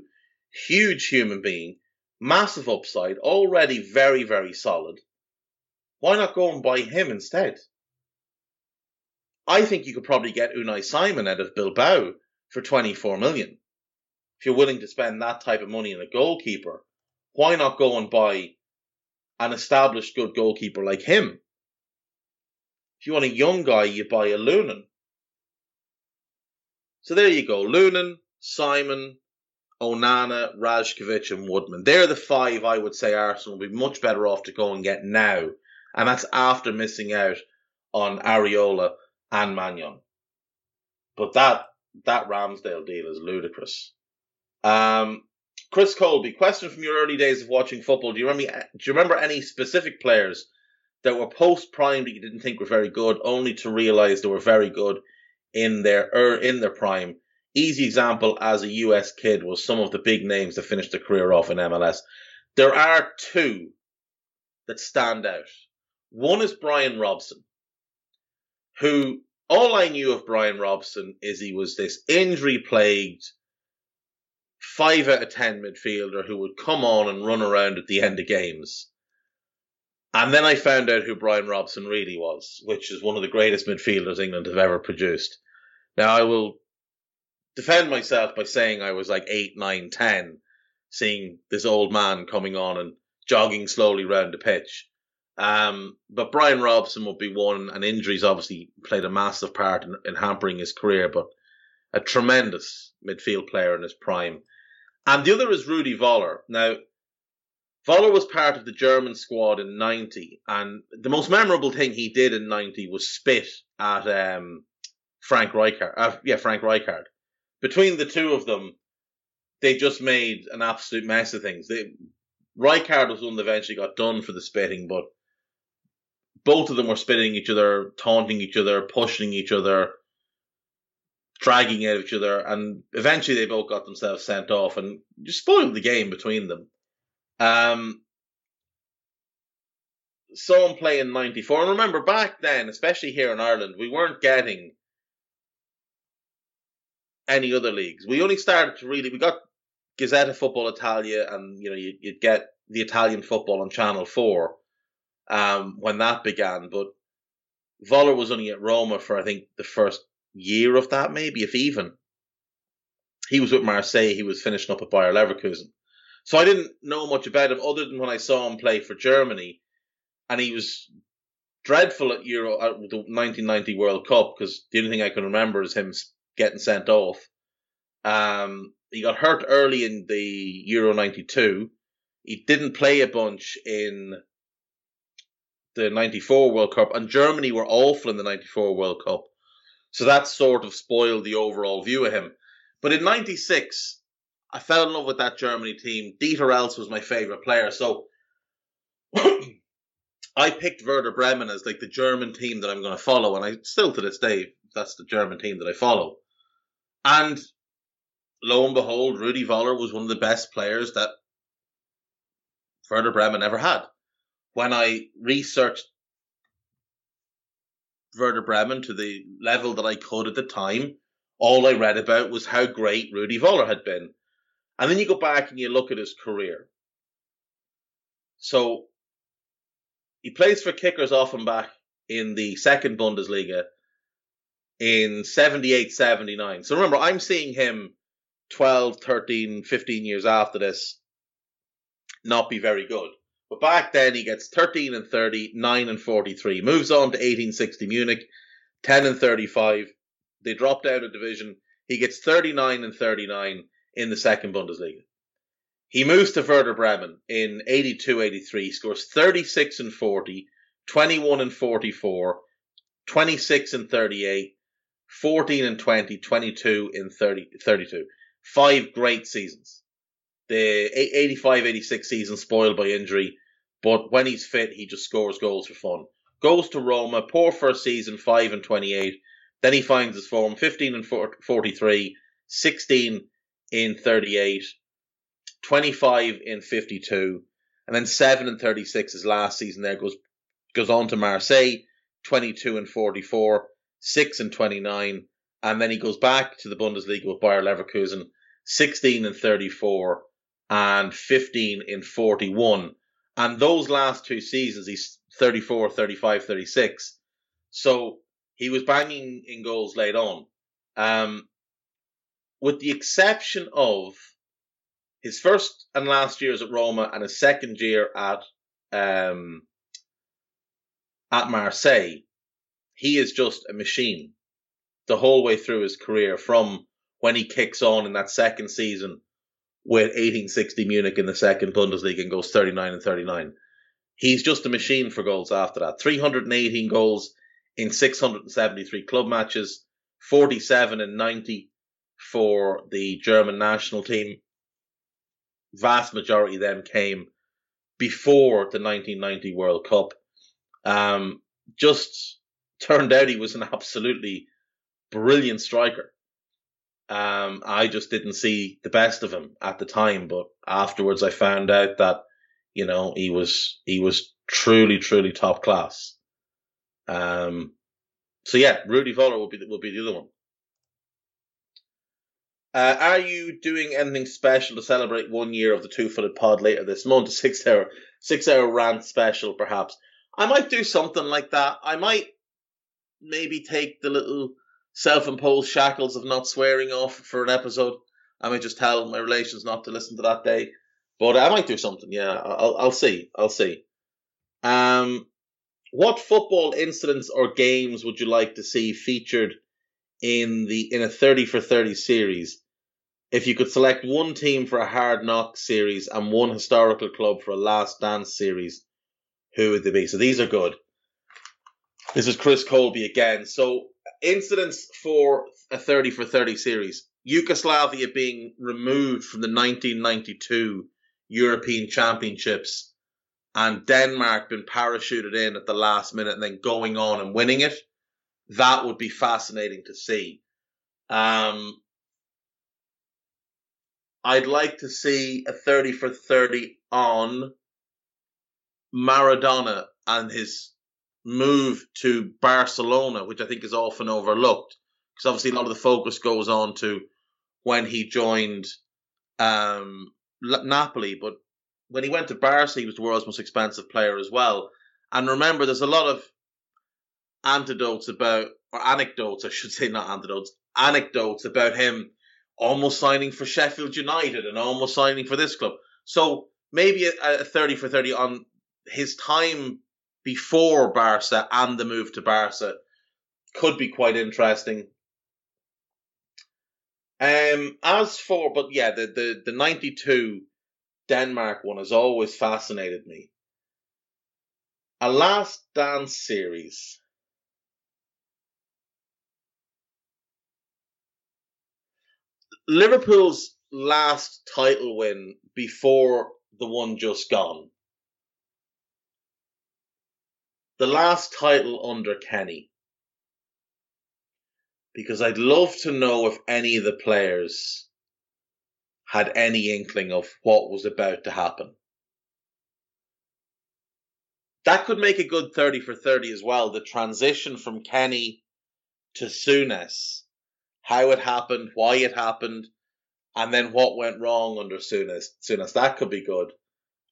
Speaker 1: huge human being, massive upside, already very, very solid. Why not go and buy him instead? I think you could probably get Unai Simon out of Bilbao for 24 million. If you're willing to spend that type of money on a goalkeeper, why not go and buy an established good goalkeeper like him? If you want a young guy, you buy a Lunin. So there you go. Lunin, Simon, Onana, Rajkovic, and Woodman. They're the five I would say Arsenal will be much better off to go and get now. And that's after missing out on Areola and Maignan. But that that Ramsdale deal is ludicrous. Um, Chris Colby, question from your early days of watching football. Do you remember? Do you remember any specific players that were post prime that you didn't think were very good, only to realise they were very good in their er, in their prime? Easy example as a US kid was some of the big names that finished their career off in MLS. There are two that stand out. One is Brian Robson who all I knew of Brian Robson is he was this injury plagued five out of ten midfielder who would come on and run around at the end of games. And then I found out who Brian Robson really was, which is one of the greatest midfielders England have ever produced. Now I will defend myself by saying I was like eight, nine, ten, seeing this old man coming on and jogging slowly round the pitch. Um, but Brian Robson would be one, and injuries obviously played a massive part in, in hampering his career, but a tremendous midfield player in his prime. And the other is Rudi Voller. Now, Voller was part of the German squad in 90, and the most memorable thing he did in 90 was spit at um, Frank Rijkaard. Uh, yeah, Frank Rijkaard. Between the two of them, they just made an absolute mess of things. They, Rijkaard was one that eventually got done for the spitting, but both of them were spitting each other, taunting each other, pushing each other, dragging at each other, and eventually they both got themselves sent off and just spoiled the game between them. Um, saw him play in '94, and remember back then, especially here in Ireland, we weren't getting any other leagues. We only started to really we got Gazzetta Football Italia, and you know you, would get the Italian football on Channel Four um, when that began. But Voller was only at Roma for I think the first year of that, maybe if even. He was with Marseille. He was finishing up at Bayer Leverkusen. So I didn't know much about him other than when I saw him play for Germany, and he was dreadful at Euro at the 1990 World Cup because the only thing I can remember is him getting sent off. Um, he got hurt early in the Euro 92. He didn't play a bunch in the 94 World Cup, and Germany were awful in the 94 World Cup. So that sort of spoiled the overall view of him. But in 96, I fell in love with that Germany team. Dieter Eilts was my favourite player. So I picked Werder Bremen as like the German team that I'm going to follow. And I still to this day, that's the German team that I follow. And lo and behold, Rudi Voller was one of the best players that Werder Bremen ever had when I researched Werder Bremen to the level that I could at the time, all I read about was how great Rudi Voller had been. And then you go back and you look at his career. So he plays for Kickers Offenbach in the second Bundesliga in 78 79. So remember, I'm seeing him 12, 13, 15 years after this not be very good But back then he gets 13 and 30, 9 and 43. Moves on to 1860 Munich, 10 and 35. They drop down a division. He gets 39 and 39 in the second Bundesliga. He moves to Werder Bremen in 82-83, scores 36 and 40, 21 and 44, 26 and 38, 14 and 20, 22 in 30, 32. Five great seasons. The 85-86 season spoiled by injury, but when he's fit, he just scores goals for fun. Goes to Roma, poor first season, 5 and 28. Then he finds his form, 15 and 43, 16 in 38, 25 in 52, and then 7 and 36 his last season there goes goes on to Marseille, 22 and 44, 6 and 29, and then he goes back to the Bundesliga with Bayer Leverkusen, 16 and 34 and 15 in 41. And those last two seasons, he's 34, 35, 36. So he was banging in goals late on. Um, with the exception of his first and last years at Roma and his second year at um, at Marseille, he is just a machine the whole way through his career from when he kicks on in that second season with 1860 Munich in the second Bundesliga and goes 39 and 39. He's just a machine for goals after that. 318 goals in 673 club matches, 47 and 90 for the German national team. Vast majority of them came before the 1990 World Cup. Um, just turned out he was an absolutely brilliant striker. Um, I just didn't see the best of him at the time, but afterwards I found out that, you know, he was, he was truly, truly top class. Um, so yeah, Rudi Voller will be, will be the other one. Uh, are you doing anything special to celebrate one year of the Two Footed Pod later this month? A six hour, six hour rant special, perhaps. I might do something like that. I might maybe take the little self-imposed shackles of not swearing off for an episode. I might just tell my relations not to listen to that day, but I might do something. Yeah, I'll, I'll see. I'll see. Um, what football incidents or games would you like to see featured in the in a thirty for thirty series? If you could select one team for a hard knock series and one historical club for a last dance series, who would they be? So these are good. This is Chris Colby again. So incidents for a 30 for 30 series. Yugoslavia being removed from the 1992 European Championships and Denmark been parachuted in at the last minute and then going on and winning it. That would be fascinating to see. Um, I'd like to see a 30 for 30 on Maradona and his move to Barcelona, which I think is often overlooked, because obviously a lot of the focus goes on to when he joined um, Napoli, but when he went to Barca, he was the world's most expensive player as well. And remember, there's a lot of antidotes about, or anecdotes, I should say, not antidotes, anecdotes about him almost signing for Sheffield United and almost signing for this club. So maybe a, a 30 for 30 on his time before Barca and the move to Barca could be quite interesting. Um, as for, but yeah, the, the, the 92 Denmark one has always fascinated me. A last dance series. Liverpool's last title win before the one just gone the last title under Kenny. Because I'd love to know if any of the players had any inkling of what was about to happen. That could make a good 30 for 30 as well. The transition from Kenny to Souness, how it happened, why it happened, and then what went wrong under Souness. Souness, that could be good.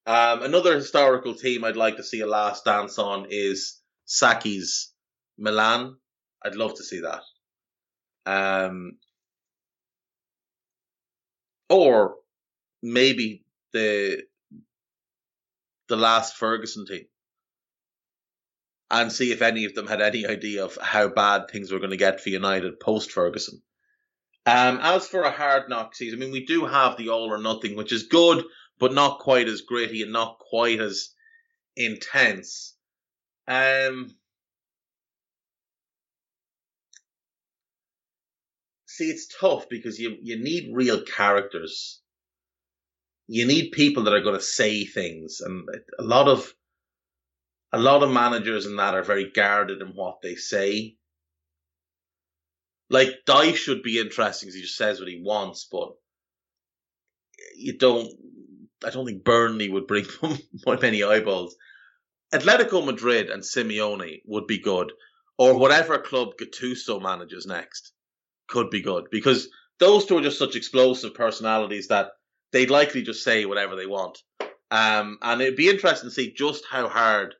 Speaker 1: Um, another historical team I'd like to see a last dance on is Sacchi's Milan. I'd love to see that. Um, or maybe the the last Ferguson team and see if any of them had any idea of how bad things were going to get for United post Ferguson. Um, as for a hard knock season, I mean, we do have the all or nothing, which is good, but not quite as gritty and not quite as intense. Um, see, it's tough because you you need real characters. You need people that are going to say things, and a lot of a lot of managers in that are very guarded in what they say. Like Dyche should be interesting because he just says what he wants, but you don't. I don't think Burnley would bring many eyeballs. Atletico Madrid and Simeone would be good, or whatever club Gattuso manages next could be good because those two are just such explosive personalities that they'd likely just say whatever they want. Um, and it'd be interesting to see just how hard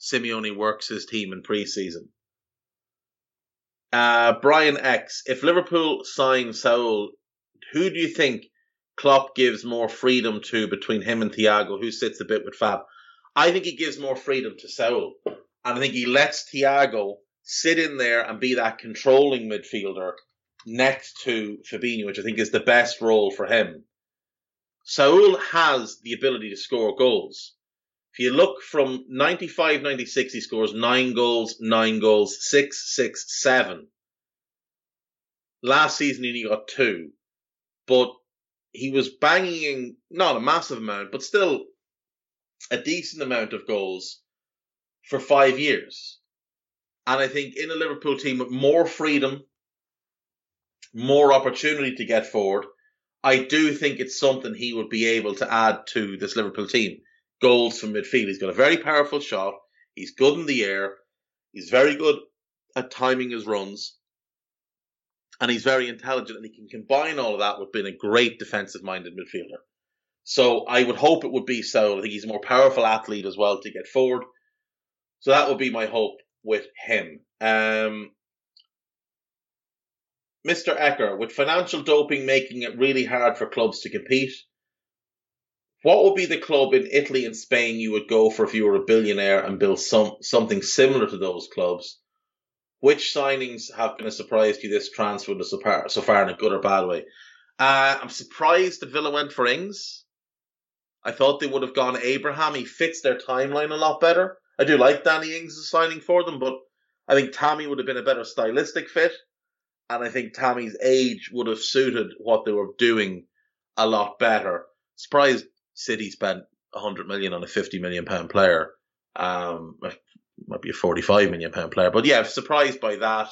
Speaker 1: Simeone works his team in preseason. Uh, Brian X, if Liverpool sign Saul, who do you think Klopp gives more freedom to between him and Thiago? Who sits a bit with Fab? I think he gives more freedom to Saul, and I think he lets Thiago sit in there and be that controlling midfielder next to Fabinho, which I think is the best role for him. Saul has the ability to score goals. If you look from 95 96, he scores nine goals, nine goals, six, six, seven. Last season, he only got two. But he was banging in, not a massive amount, but still a decent amount of goals for five years. And I think in a Liverpool team with more freedom, more opportunity to get forward, I do think it's something he would be able to add to this Liverpool team goals from midfield. He's got a very powerful shot. He's good in the air. He's very good at timing his runs. And he's very intelligent and he can combine all of that with being a great defensive minded midfielder. So I would hope it would be so. I think he's a more powerful athlete as well to get forward. So that would be my hope with him. Um, Mr. Ecker, with financial doping making it really hard for clubs to compete, what would be the club in Italy and Spain you would go for if you were a billionaire and build some something similar to those clubs? Which signings have been a surprise to you this transfer so far, so far in a good or bad way? Uh, I'm surprised that Villa went for Ings. I thought they would have gone Abraham. He fits their timeline a lot better. I do like Danny Ings' signing for them, but I think Tammy would have been a better stylistic fit. And I think Tammy's age would have suited what they were doing a lot better. Surprised City spent 100 million on a 50 million pound player. Um, might be a 45 million pound player, but yeah, surprised by that.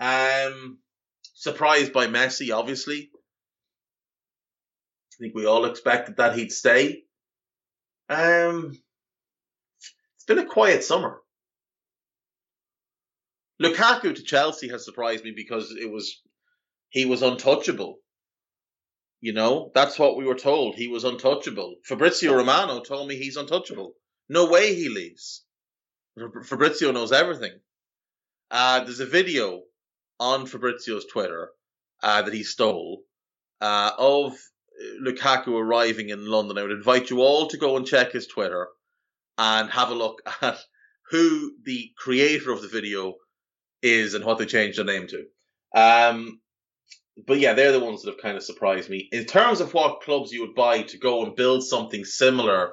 Speaker 1: Um, surprised by Messi, obviously. I think we all expected that he'd stay. Um, it's been a quiet summer. Lukaku to Chelsea has surprised me because it was he was untouchable you know, that's what we were told. He was untouchable. Fabrizio Romano told me he's untouchable. No way he leaves. Fabrizio knows everything. Uh, there's a video on Fabrizio's Twitter uh, that he stole uh, of Lukaku arriving in London. I would invite you all to go and check his Twitter and have a look at who the creator of the video is and what they changed their name to. Um, but yeah, they're the ones that have kind of surprised me. In terms of what clubs you would buy to go and build something similar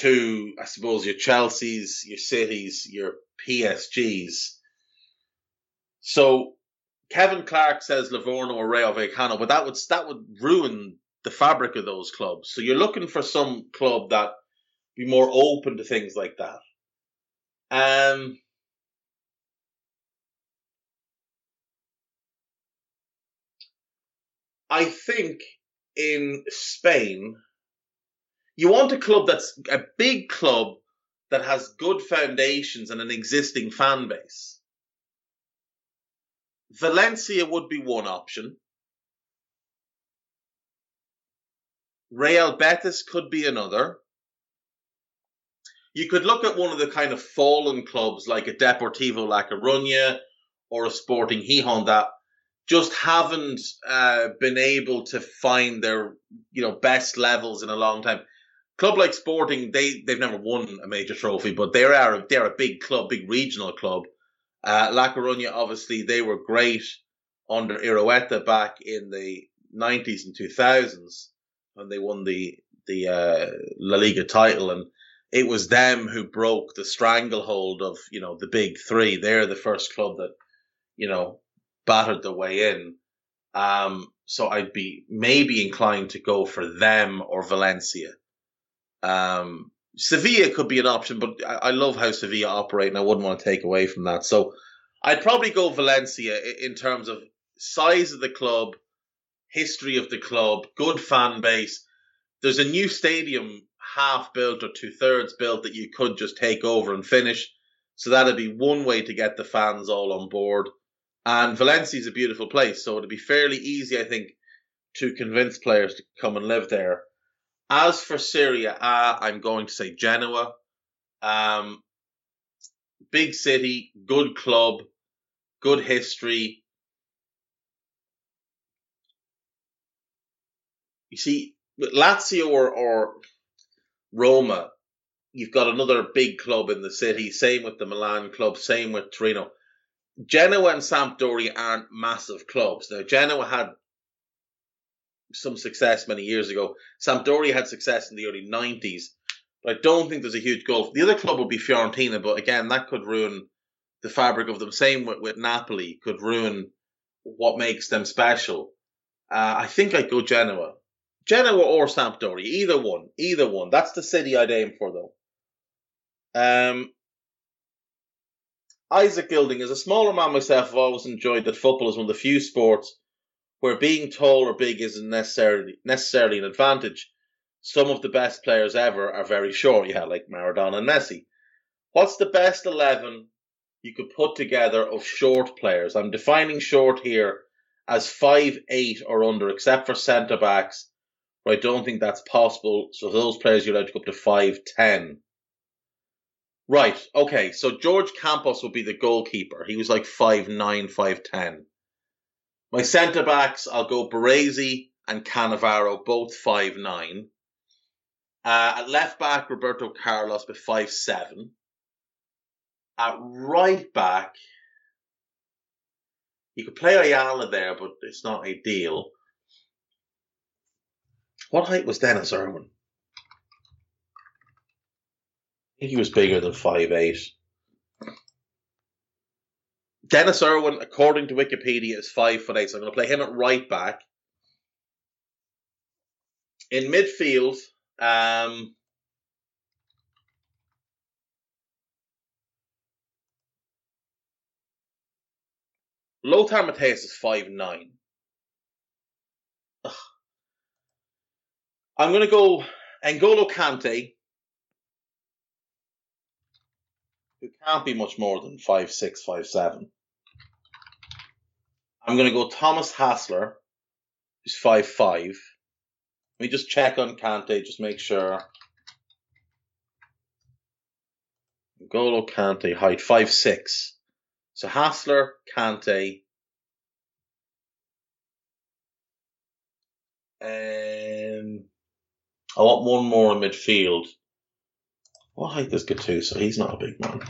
Speaker 1: to, I suppose, your Chelseas, your Cities, your PSGs. So Kevin Clark says Livorno or Rayo Vallecano, but that would that would ruin the fabric of those clubs. So you're looking for some club that be more open to things like that. Um, I think in Spain, you want a club that's a big club that has good foundations and an existing fan base. Valencia would be one option. Real Betis could be another. You could look at one of the kind of fallen clubs like a Deportivo La Coruña or a Sporting Gijon that just haven't uh, been able to find their you know best levels in a long time. Club like Sporting, they they've never won a major trophy, but they are they're a big club, big regional club. Uh, La Coruña, obviously, they were great under Irureta back in the 90s and 2000s when they won the the uh, La Liga title, and it was them who broke the stranglehold of you know the big three. They're the first club that you know battered their way in. Um, so I'd be maybe inclined to go for them or Valencia. Um, Sevilla could be an option, but I, I love how Sevilla operate, and I wouldn't want to take away from that. So I'd probably go Valencia in terms of size of the club, history of the club, good fan base. There's a new stadium half built or two thirds built that you could just take over and finish. So that'd be one way to get the fans all on board. And Valencia is a beautiful place, so it'd be fairly easy, I think, to convince players to come and live there. As for Serie A, I'm going to say Genoa. Um, big city, good club, good history. You see, with Lazio or, or Roma, you've got another big club in the city. Same with the Milan club. Same with Torino. Genoa and Sampdoria aren't massive clubs. Now, Genoa had some success many years ago. Sampdoria had success in the early 90s. But I don't think there's a huge gulf. The other club would be Fiorentina, but again, that could ruin the fabric of them. Same with, with Napoli, could ruin what makes them special. Uh, I think I'd go Genoa. Genoa or Sampdoria, either one, either one. That's the city I'd aim for, though. Um, Isaac Gilding, as a smaller man myself, I've always enjoyed that football is one of the few sports where being tall or big isn't necessarily necessarily an advantage. Some of the best players ever are very short, yeah, like Maradona and Messi. What's the best eleven you could put together of short players? I'm defining short here as five eight or under, except for centre backs I don't think that's possible. So those players you're allowed to go up to five ten. Right. Okay. So Jorge Campos would be the goalkeeper. He was like five nine, five ten. My centre backs, I'll go Baresi and Cannavaro, both five nine. Uh, at left back, Roberto Carlos with five seven. At right back, you could play Ayala there, but it's not ideal. What height was Denis Irwin? I think he was bigger than five eight. Denis Irwin, according to Wikipedia, is five foot eight. So I'm going to play him at right back. In midfield, um, Lothar Matthäus is five nine. Ugh. I'm going to go N'Golo Kante, who can't be much more than five six, five seven. I'm going to go Thomas Hassler, who's five five. Let me just check on Kante, just make sure. Golo Kante, height five six. So Hassler, Kante, um, I want one more in midfield. What height is Gattuso? He's not a big man.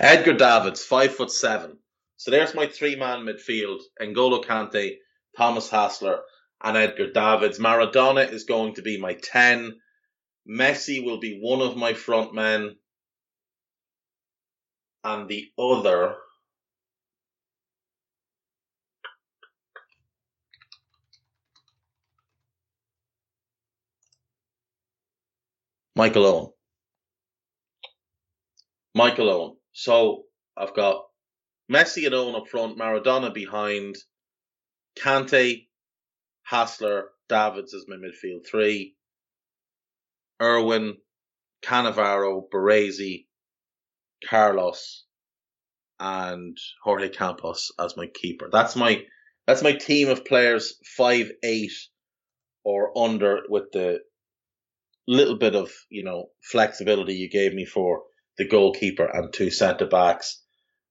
Speaker 1: Edgar Davids, five foot seven. So there's my three man midfield. N'Golo Kante, Thomas Hassler, and Edgar Davids. Maradona is going to be my 10. Messi will be one of my front men and the other Michael Owen. Michael Owen. So I've got Messi and Owen up front, Maradona behind, Kante, Hassler, Davids as my midfield three, Irwin, Cannavaro, Baresi, Carlos, and Jorge Campos as my keeper. That's my that's my team of players five eight or under with the little bit of you know flexibility you gave me for the goalkeeper, and two centre backs.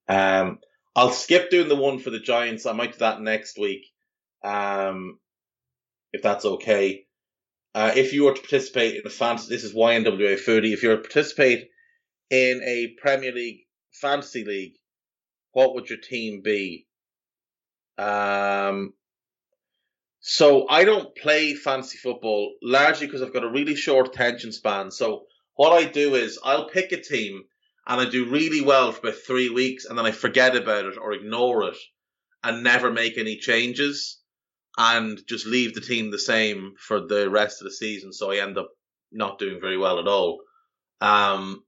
Speaker 1: Um, I'll skip doing the one for the Giants. I might do that next week, um, if that's okay. Uh, if you were to participate in a fantasy, this is YNWA Foodie. If you were to participate in a Premier League fantasy league, what would your team be? Um, so I don't play fantasy football largely because I've got a really short attention span. So what I do is I'll pick a team and I do really well for about three weeks and then I forget about it or ignore it and never make any changes and just leave the team the same for the rest of the season. So I end up not doing very well at all. Um,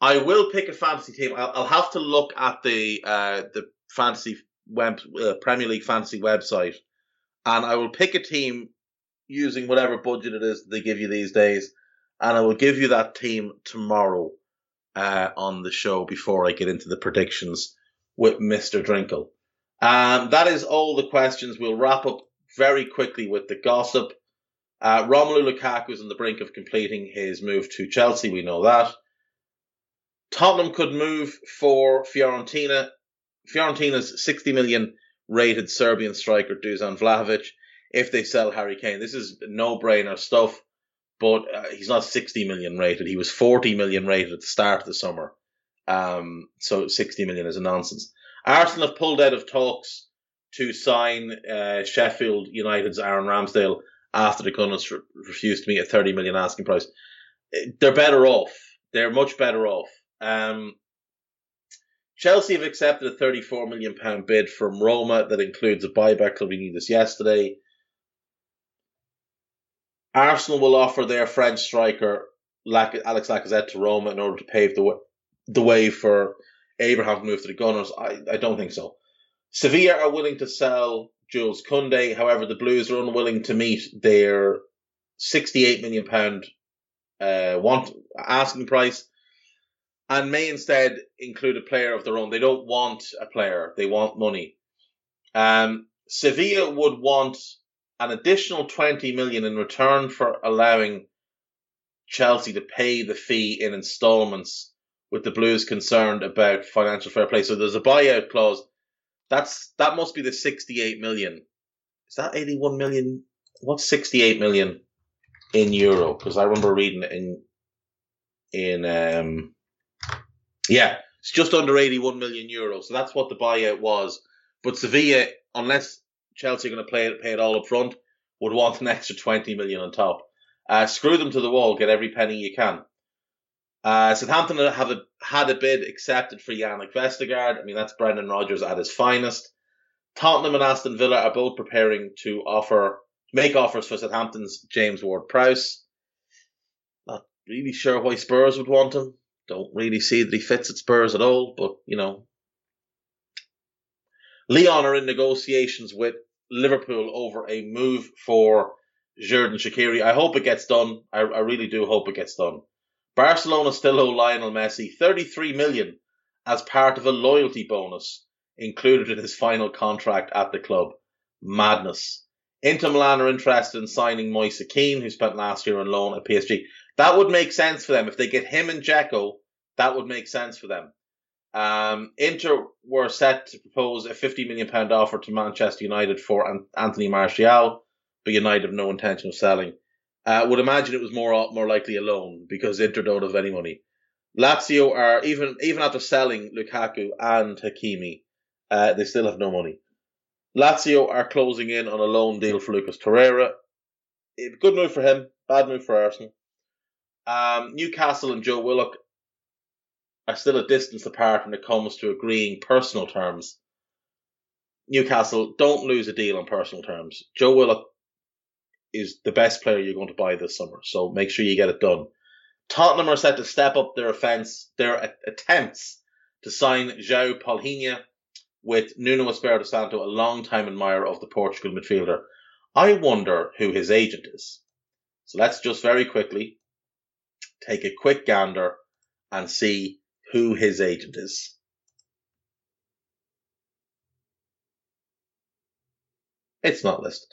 Speaker 1: I will pick a fantasy team. I'll, I'll have to look at the uh, the fantasy web uh, Premier League fantasy website, and I will pick a team using whatever budget it is they give you these days, and I will give you that team tomorrow uh, on the show before I get into the predictions with Mister Drinkle. Um, that is all the questions. We'll wrap up very quickly with the gossip. Uh, Romelu Lukaku is on the brink of completing his move to Chelsea. We know that. Tottenham could move for Fiorentina. Fiorentina's 60 million rated Serbian striker Dusan Vlahovic if they sell Harry Kane. This is no brainer stuff, but uh, he's not 60 million rated. He was 40 million rated at the start of the summer. Um, so 60 million is a nonsense. Arsenal have pulled out of talks to sign uh, Sheffield United's Aaron Ramsdale after the Gunners re- refused to meet a 30 million asking price. They're better off. They're much better off. Um, Chelsea have accepted a 34 million pound bid from Roma that includes a buyback club. We knew this yesterday. Arsenal will offer their French striker Alex Lacazette to Roma in order to pave the way, the way for Abraham to move to the Gunners. I, I don't think so. Sevilla are willing to sell Jules Koundé. However, the Blues are unwilling to meet their 68 million pound uh, want asking price and may instead include a player of their own. They don't want a player; they want money. Um, Sevilla would want an additional 20 million in return for allowing Chelsea to pay the fee in installments with the Blues concerned about financial fair play. So there's a buyout clause. That's that must be the 68 million. Is that 81 million? What's 68 million in euro? Because I remember reading it in in um yeah, it's just under 81 million euros. So that's what the buyout was. But Sevilla, unless Chelsea are going to play pay it all up front, would want an extra 20 million on top. Uh, screw them to the wall, get every penny you can. Uh, Southampton have a, had a bid accepted for Jannik Vestergaard. I mean, that's Brendan Rodgers at his finest. Tottenham and Aston Villa are both preparing to offer, make offers for Southampton's James Ward-Prowse. Not really sure why Spurs would want him. Don't really see that he fits at Spurs at all, but you know. Lyon are in negotiations with Liverpool over a move for Xherdan Shaqiri. I hope it gets done. I, I really do hope it gets done. Barcelona still owe Lionel Messi 33 million as part of a loyalty bonus included in his final contract at the club. Madness. Inter Milan are interested in signing Moise Kean, who spent last year on loan at PSG. That would make sense for them. If they get him and Dzeko, that would make sense for them. Um, Inter were set to propose a £50 million offer to Manchester United for Anthony Martial, but United have no intention of selling. Uh, would imagine it was more more likely a loan because Inter don't have any money. Lazio are even even after selling Lukaku and Hakimi, uh, they still have no money. Lazio are closing in on a loan deal for Lucas Torreira. Good move for him, bad move for Arsenal. Um, Newcastle and Joe Willock are still a distance apart when it comes to agreeing personal terms. Newcastle don't lose a deal on personal terms. Joe Willock is the best player you're going to buy this summer, so make sure you get it done. Tottenham are set to step up their offence, their attempts to sign João Palhinha with Nuno Espirito Santo, a long-time admirer of the Portugal midfielder. I wonder who his agent is. So let's just very quickly take a quick gander and see who his agent is. It's not listed.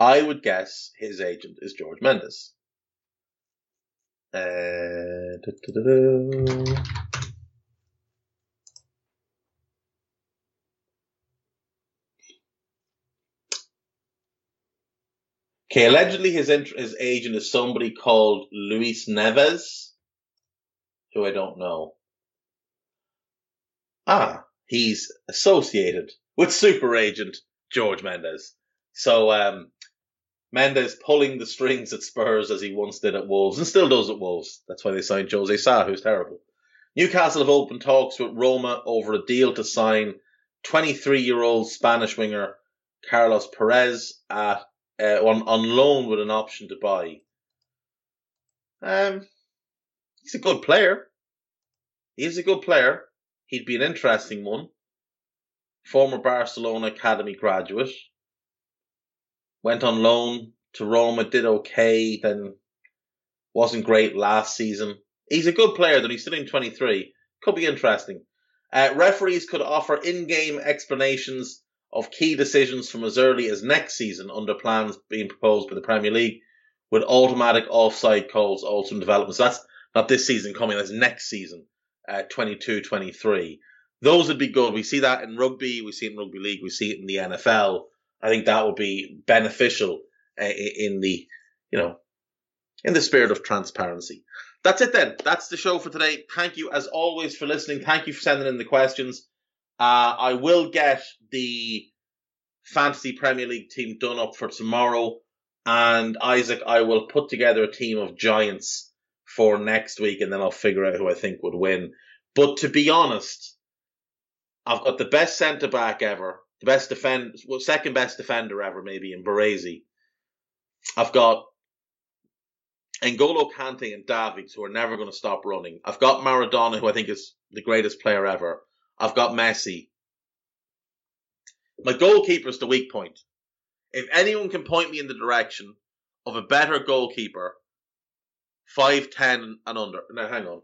Speaker 1: I would guess his agent is George Mendes. Uh, Okay, allegedly his int- his agent is somebody called Luis Neves, who I don't know. Ah, he's associated with super agent George Mendes. So um, Mendes pulling the strings at Spurs as he once did at Wolves and still does at Wolves. That's why they signed Jose Sa, who's terrible. Newcastle have opened talks with Roma over a deal to sign 23 year old Spanish winger Carlos Perez at uh, on on loan with an option to buy. Um, he's a good player. He's a good player. He'd be an interesting one. Former Barcelona academy graduate. Went on loan to Roma, did okay, then wasn't great last season. He's a good player, though he's still in 23. Could be interesting. Uh, referees could offer in-game explanations of key decisions from as early as next season under plans being proposed by the Premier League, with automatic offside calls also in development. So that's not this season coming, that's next season, uh, 22 23. Those would be good. We see that in rugby, we see it in rugby league, we see it in the NFL. I think that would be beneficial uh, in the, you know, in the spirit of transparency. That's it then. That's the show for today. Thank you as always for listening. Thank you for sending in the questions. Uh, I will get the fantasy Premier League team done up for tomorrow. And Isaac, I will put together a team of giants for next week and then I'll figure out who I think would win. But to be honest, I've got the best centre back ever, the best defend, well, second best defender ever, maybe in Baresi. I've got N'Golo Kante and Davids, who are never going to stop running. I've got Maradona, who I think is the greatest player ever. I've got Messi. My goalkeeper is the weak point. If anyone can point me in the direction of a better goalkeeper, 5'10 and under. Now, hang on.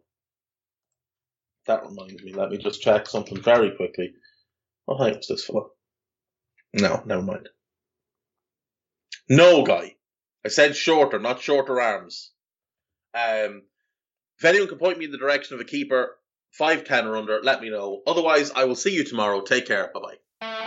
Speaker 1: That reminds me. Let me just check something very quickly. What height is this fella? No, never mind. No, guy. I said shorter, not shorter arms. Um, if anyone can point me in the direction of a keeper, 5'10 or under, let me know. Otherwise, I will see you tomorrow. Take care. Bye bye.